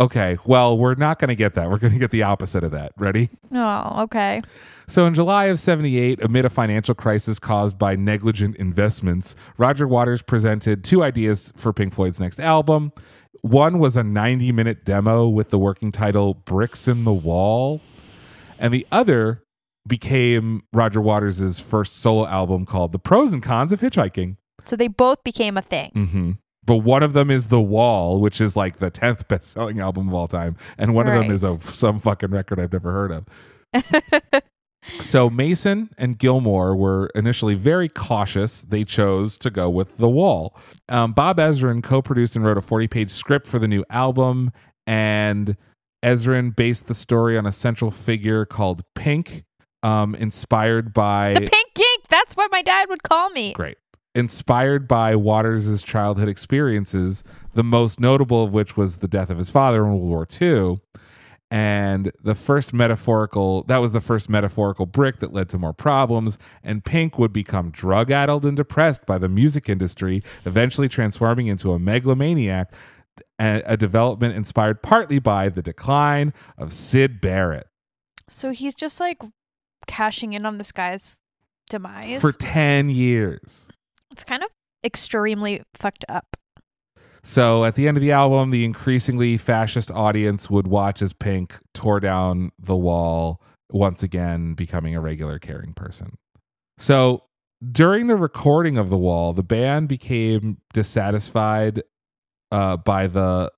Okay. Well, we're not going to get that. We're going to get the opposite of that. Ready? Oh, okay. So, in July of 78, amid a financial crisis caused by negligent investments, Roger Waters presented two ideas for Pink Floyd's next album. One was a 90 minute demo with the working title Bricks in the Wall, and the other became Roger Waters' first solo album called The Pros and Cons of Hitchhiking. So they both became a thing. hmm But one of them is The Wall, which is like the 10th best selling album of all time. And one of them is of some fucking record I've never heard of. so Mason and Gilmour were initially very cautious. They chose to go with The Wall. Um, Bob Ezrin co produced and wrote a 40 page script for the new album. And Ezrin based the story on a central figure called Pink, um, inspired by. The pink ink, that's what my dad would call me. Great. Inspired by Waters' childhood experiences, the most notable of which was the death of his father in World War II. And the first metaphorical, that was the first metaphorical brick that led to more problems. And Pink would become drug addled and depressed by the music industry, eventually transforming into a megalomaniac, a, a development inspired partly by the decline of Syd Barrett. So he's just like cashing in on this guy's demise. For 10 years. It's kind of extremely fucked up. So at the end of the album, the increasingly fascist audience would watch as Pink tore down the wall, once again becoming a regular caring person. So during the recording of the wall, the band became dissatisfied uh, by the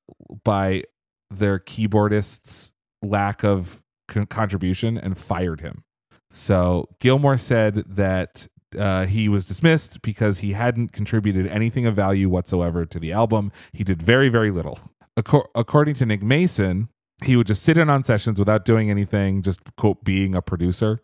by their keyboardist's lack of con- contribution and fired him. So Gilmour said that uh, he was dismissed because he hadn't contributed anything of value whatsoever to the album. He did very, very little. Acco- according to Nick Mason, he would just sit in on sessions without doing anything, just quote being a producer.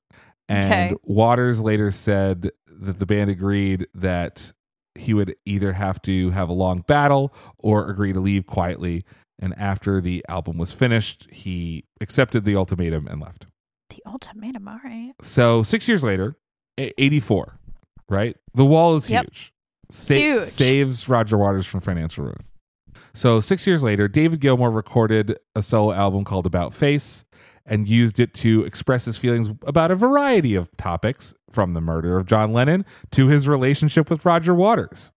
And Okay. Waters later said that the band agreed that he would either have to have a long battle or agree to leave quietly. And after the album was finished, he accepted the ultimatum and left. The ultimatum, all right. So six years later, 84, right? The wall is Yep. huge. Sa- Huge. Saves Roger Waters from financial ruin. So six years later, David Gilmour recorded a solo album called About Face and used it to express his feelings about a variety of topics, from the murder of John Lennon to his relationship with Roger Waters.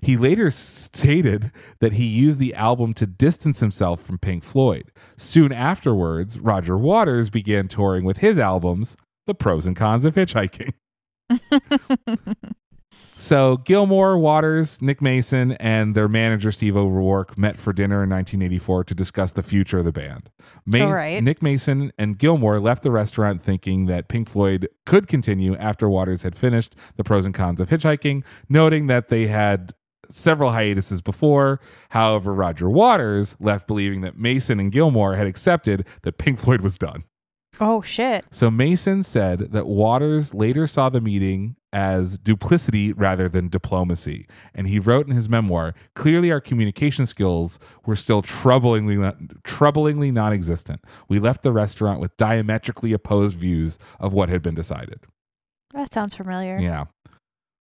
He later stated that he used the album to distance himself from Pink Floyd. Soon afterwards, Roger Waters began touring with his albums, The Pros and Cons of Hitchhiking. So Gilmour, Waters, Nick Mason, and their manager Steve O'Rourke met for dinner in 1984 to discuss the future of the band. Ma- right. Nick Mason and Gilmour left the restaurant thinking that Pink Floyd could continue after Waters had finished the pros and cons of hitchhiking, noting that they had several hiatuses before. However, Roger Waters left believing that Mason and Gilmour had accepted that Pink Floyd was done. Oh shit. So Mason said that Waters later saw the meeting as duplicity rather than diplomacy. And he wrote in his memoir, clearly our communication skills were still troublingly troublingly non-existent. We left the restaurant with diametrically opposed views of what had been decided. That sounds familiar. Yeah.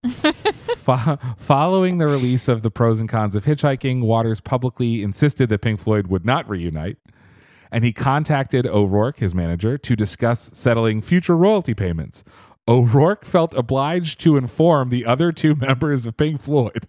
Fo- following the release of the pros and cons of hitchhiking, Waters publicly insisted that Pink Floyd would not reunite, and he contacted O'Rourke, his manager, to discuss settling future royalty payments. O'Rourke felt obliged to inform the other two members of Pink Floyd,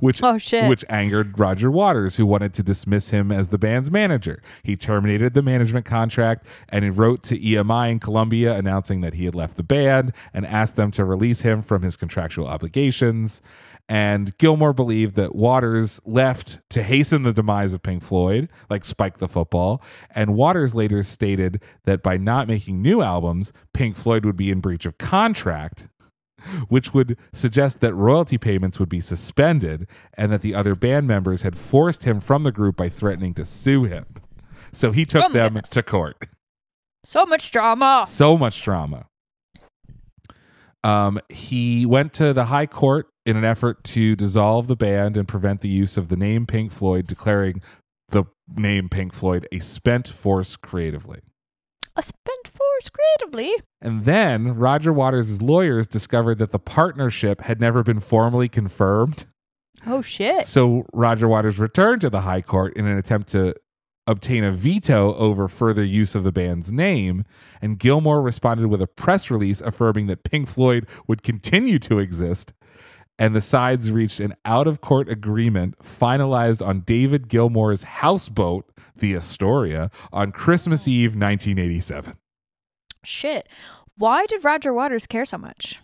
which Oh, which angered Roger Waters, who wanted to dismiss him as the band's manager. He terminated the management contract and he wrote to EMI in Columbia announcing that he had left the band and asked them to release him from his contractual obligations. And Gilmour believed that Waters left to hasten the demise of Pink Floyd, like Spike the Football. And Waters later stated that by not making new albums, Pink Floyd would be in breach of contract which would suggest that royalty payments would be suspended and that the other band members had forced him from the group by threatening to sue him. So he took Oh them goodness. to court. So much drama. So much drama. Um, he went to the high court in an effort to dissolve the band and prevent the use of the name Pink Floyd, declaring the name Pink Floyd a spent force creatively. A spent force creatively. And then Roger Waters' lawyers discovered that the partnership had never been formally confirmed. Oh shit. So Roger Waters returned to the High Court in an attempt to obtain a veto over further use of the band's name. And Gilmour responded with a press release affirming that Pink Floyd would continue to exist. And the sides reached an out of court agreement finalized on David Gilmour's houseboat, the Astoria, on Christmas Eve 1987. Shit. Why did Roger Waters care so much?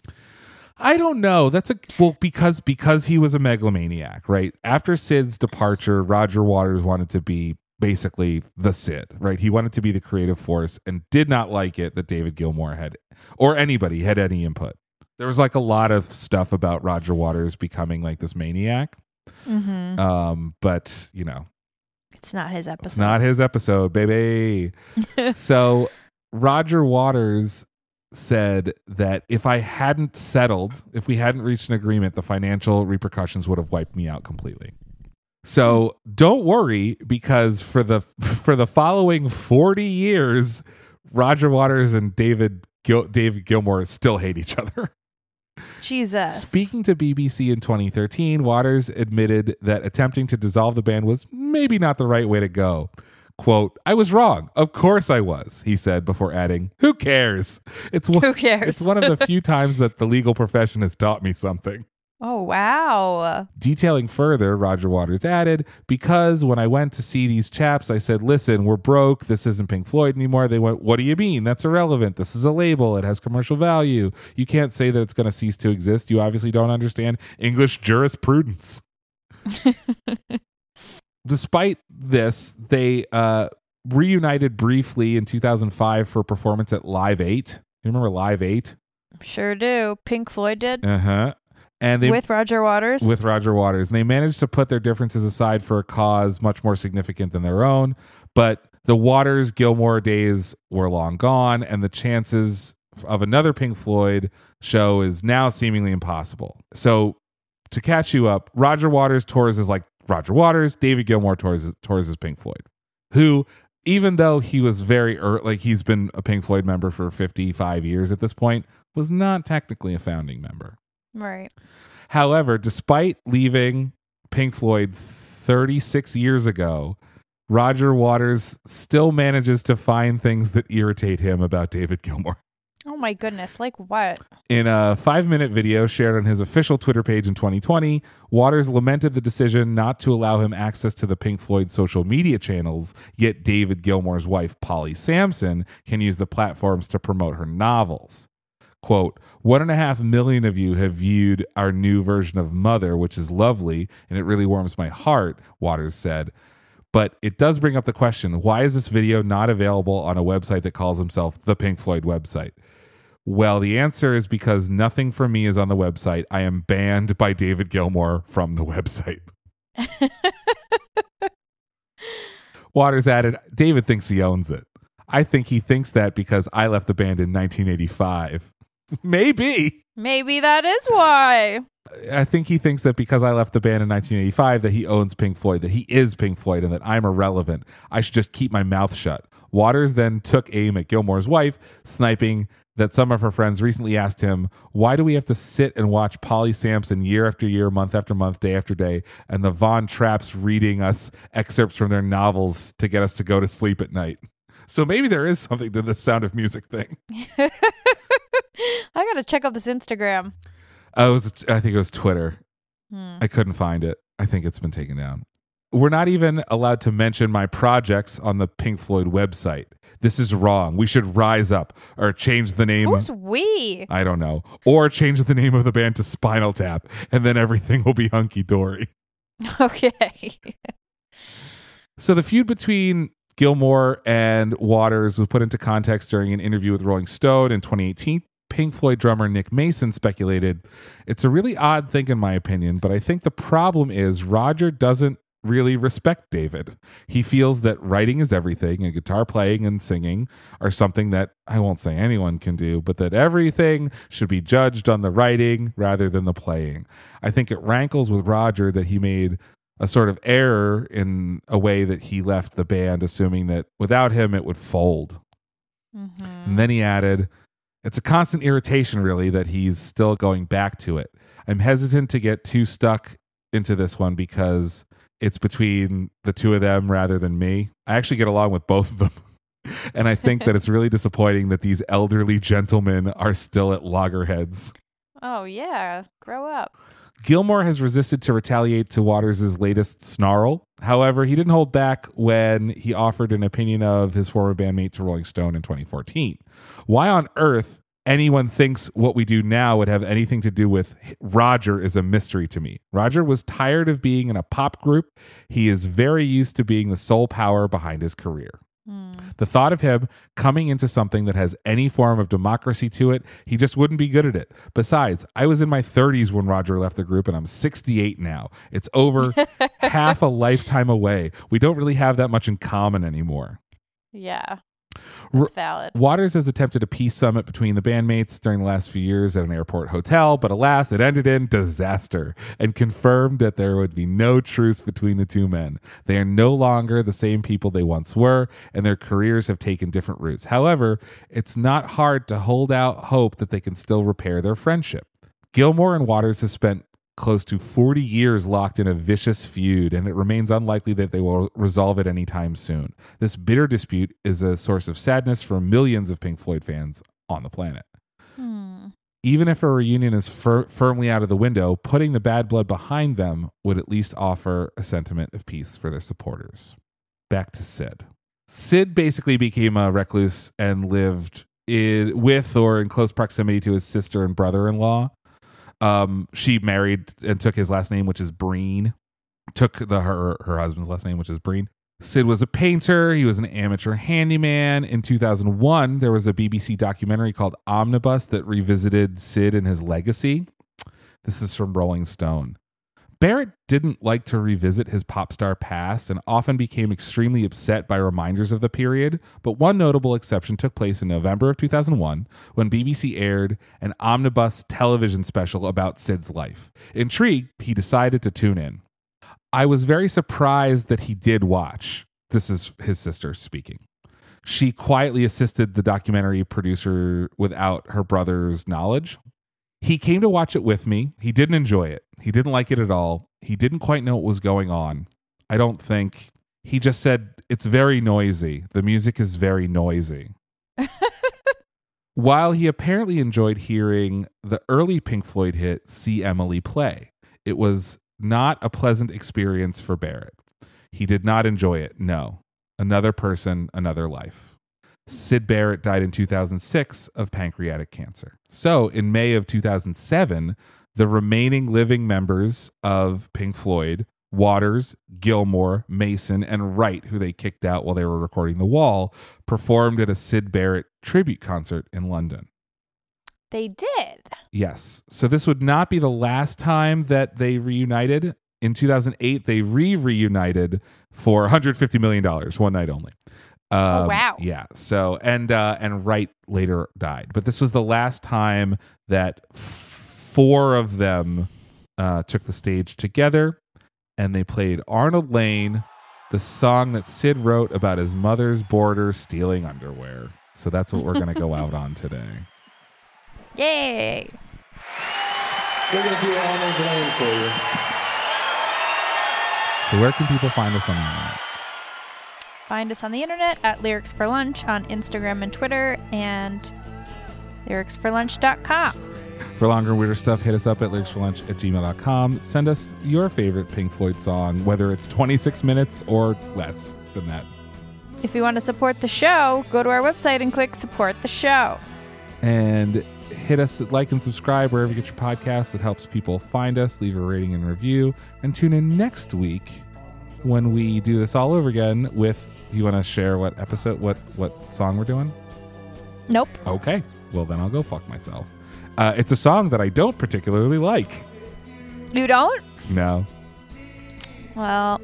I don't know. That's a well because because he was a megalomaniac, right? After Syd's departure, Roger Waters wanted to be basically the Syd, right? He wanted to be the creative force and did not like it that David Gilmour had or anybody had any input. There was like a lot of stuff about Roger Waters becoming like this maniac. Mm-hmm. Um, but you know, It's not his episode. it's not his episode, baby. so Roger Waters said that if I hadn't settled, if we hadn't reached an agreement, the financial repercussions would have wiped me out completely. So don't worry because for the for the following 40 years, Roger Waters and David Gil- David Gilmour still hate each other. Jesus. Speaking to BBC in 2013, Waters admitted that attempting to dissolve the band was maybe not the right way to go. Quote, I was wrong. Of course I was, he said before adding, Who cares? It's one, Who cares? It's one of the few times that the legal profession has taught me something. Oh wow. Detailing further, Roger Waters added, Because when I went to see these chaps, I said, Listen, we're broke. This isn't Pink Floyd anymore. They went, What do you mean? That's irrelevant. This is a label. It has commercial value. You can't say that it's going to cease to exist. You obviously don't understand English jurisprudence. Despite this, they uh, reunited briefly in 2005 for a performance at Live 8. You remember Live 8? Sure do. Pink Floyd did Uh huh. And they with Roger Waters. with Roger Waters. And they managed to put their differences aside for a cause much more significant than their own. But the Waters Gilmour days were long gone, and the chances of another Pink Floyd show is now seemingly impossible. So, to catch you up, Roger Waters tours is like Roger Waters, David Gilmour tours tours is Pink Floyd, who even though he was very early, like he's been a Pink Floyd member for 55 years at this point, was not technically a founding member. Right. However, despite leaving Pink Floyd 36 years ago, Roger Waters still manages to find things that irritate him about David Gilmour. Oh my goodness. Like what? In a five minute video shared on his official Twitter page in 2020, Waters lamented the decision not to allow him access to the Pink Floyd social media channels, yet David Gilmour's wife, Polly Samson, can use the platforms to promote her novels. Quote, one and a half million of you have viewed our new version of Mother, which is lovely, and it really warms my heart, Waters said. But it does bring up the question why is this video not available on a website that calls himself the Pink Floyd website? Well, the answer is because nothing for me is on the website. I am banned by David Gilmour from the website. Waters added, David thinks he owns it. I think he thinks that because I left the band in 1985. Maybe. Maybe that is why. I think he thinks that because I left the band in 1985 that he owns Pink Floyd, that he is Pink Floyd, and that I'm irrelevant. I should just keep my mouth shut. Waters then took aim at Gilmour's wife, sniping that some of her friends recently asked him, Why do we have to sit and watch Polly Samson year after year, month after month, day after day, and the Von Trapps reading us excerpts from their novels to get us to go to sleep at night? So maybe there is something to the sound of music thing. I gotta check out this Instagram. Oh, was, I think it was Twitter. Hmm. I couldn't find it. I think it's been taken down. We're not even allowed to mention my projects on the Pink Floyd website. This is wrong. We should rise up or change the name. Who's we? I don't know. Or change the name of the band to Spinal Tap, and then everything will be hunky dory. Okay. So the feud between Gilmour and Waters was put into context during an interview with Rolling Stone in 2018. Pink Floyd drummer Nick Mason speculated, It's a really odd thing, in my opinion, but I think the problem is Roger doesn't really respect David. He feels that writing is everything and guitar playing and singing are something that I won't say anyone can do, but that everything should be judged on the writing rather than the playing. I think it rankles with Roger that he made a sort of error in a way that he left the band, assuming that without him it would fold. Mm-hmm. And then he added, It's a constant irritation, really, that he's still going back to it. I'm hesitant to get too stuck into this one because it's between the two of them rather than me. I actually get along with both of them. and I think that it's really disappointing that these elderly gentlemen are still at loggerheads. Oh yeah. Grow up. Gilmour has resisted to retaliate to Waters' latest snarl. However, he didn't hold back when he offered an opinion of his former bandmate to Rolling Stone in 2014. Why on earth anyone thinks what we do now would have anything to do with Roger is a mystery to me. Roger was tired of being in a pop group. He is very used to being the sole power behind his career. The thought of him coming into something that has any form of democracy to it, he just wouldn't be good at it. Besides, I was in my 30s when Roger left the group and I'm 68 now. It's over half a lifetime away. We don't really have that much in common anymore. Yeah. It's valid. Waters has attempted a peace summit between the bandmates during the last few years at an airport hotel, but alas, it ended in disaster and confirmed that there would be no truce between the two men. They are no longer the same people they once were, and their careers have taken different routes. However, it's not hard to hold out hope that they can still repair their friendship. Gilmour and Waters have spent close to 40 years locked in a vicious feud, and it remains unlikely that they will resolve it anytime soon. This bitter dispute is a source of sadness for millions of Pink Floyd fans on the planet. Hmm. Even if a reunion is fir- firmly out of the window, putting the bad blood behind them would at least offer a sentiment of peace for their supporters. Back to Syd. Syd basically became a recluse and lived in, with or in close proximity to his sister and brother in law. Um, she married and took his last name, which is Breen. Took the her her husband's last name, which is Breen. Syd was a painter. He was an amateur handyman. In 2001, there was a BBC documentary called Omnibus that revisited Syd and his legacy. This is from Rolling Stone. Barrett didn't like to revisit his pop star past and often became extremely upset by reminders of the period, but one notable exception took place in November of 2001 when BBC aired an omnibus television special about Syd's life. Intrigued, he decided to tune in. I was very surprised that he did watch. This is his sister speaking. She quietly assisted the documentary producer without her brother's knowledge. He came to watch it with me. He didn't enjoy it. He didn't like it at all. He didn't quite know what was going on. I don't think. He just said, It's very noisy. The music is very noisy. While he apparently enjoyed hearing the early Pink Floyd hit, See Emily Play, it was not a pleasant experience for Barrett. He did not enjoy it, no. Another person, another life. Syd Barrett died in 2006 of pancreatic cancer. So, in May of 2007, the remaining living members of Pink Floyd, Waters, Gilmour, Mason, and Wright, who they kicked out while they were recording The Wall, performed at a Syd Barrett tribute concert in London. They did. Yes. So this would not be the last time that they reunited. In 2008, they re reunited for 150 million dollars, one night only. Um, wow. Yeah. So and uh, and Wright later died, but this was the last time that f- four of them uh, took the stage together, and they played Arnold Layne, the song that Syd wrote about his mother's border stealing underwear. So that's what we're gonna go out on today. Yay. We're going to do Arnold Layne for you. So where can people find us on the internet? Find us on the internet at Lyrics for Lunch on Instagram and Twitter and lyricsforlunch.com. For longer and weirder stuff, hit us up at lyricsforlunch at gmail.com. Send us your favorite Pink Floyd song, whether it's 26 minutes or less than that. If you want to support the show, go to our website and click support the show. And hit us at like and subscribe wherever you get your podcasts. It helps people find us. Leave a rating and review. And tune in next week when we do this all over again with you want to share what episode what what song we're doing? Nope. Okay. Well then I'll go fuck myself. Uh, it's a song that I don't particularly like. You don't? No. Well,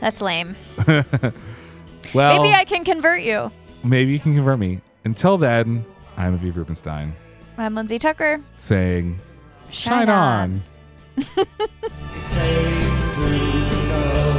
that's lame. Well Maybe I can convert you. maybe you can convert me. Until then, I'm Aviv Rubenstein I'm Lindsay Tucker. saying, Shine Shine, on. on. Take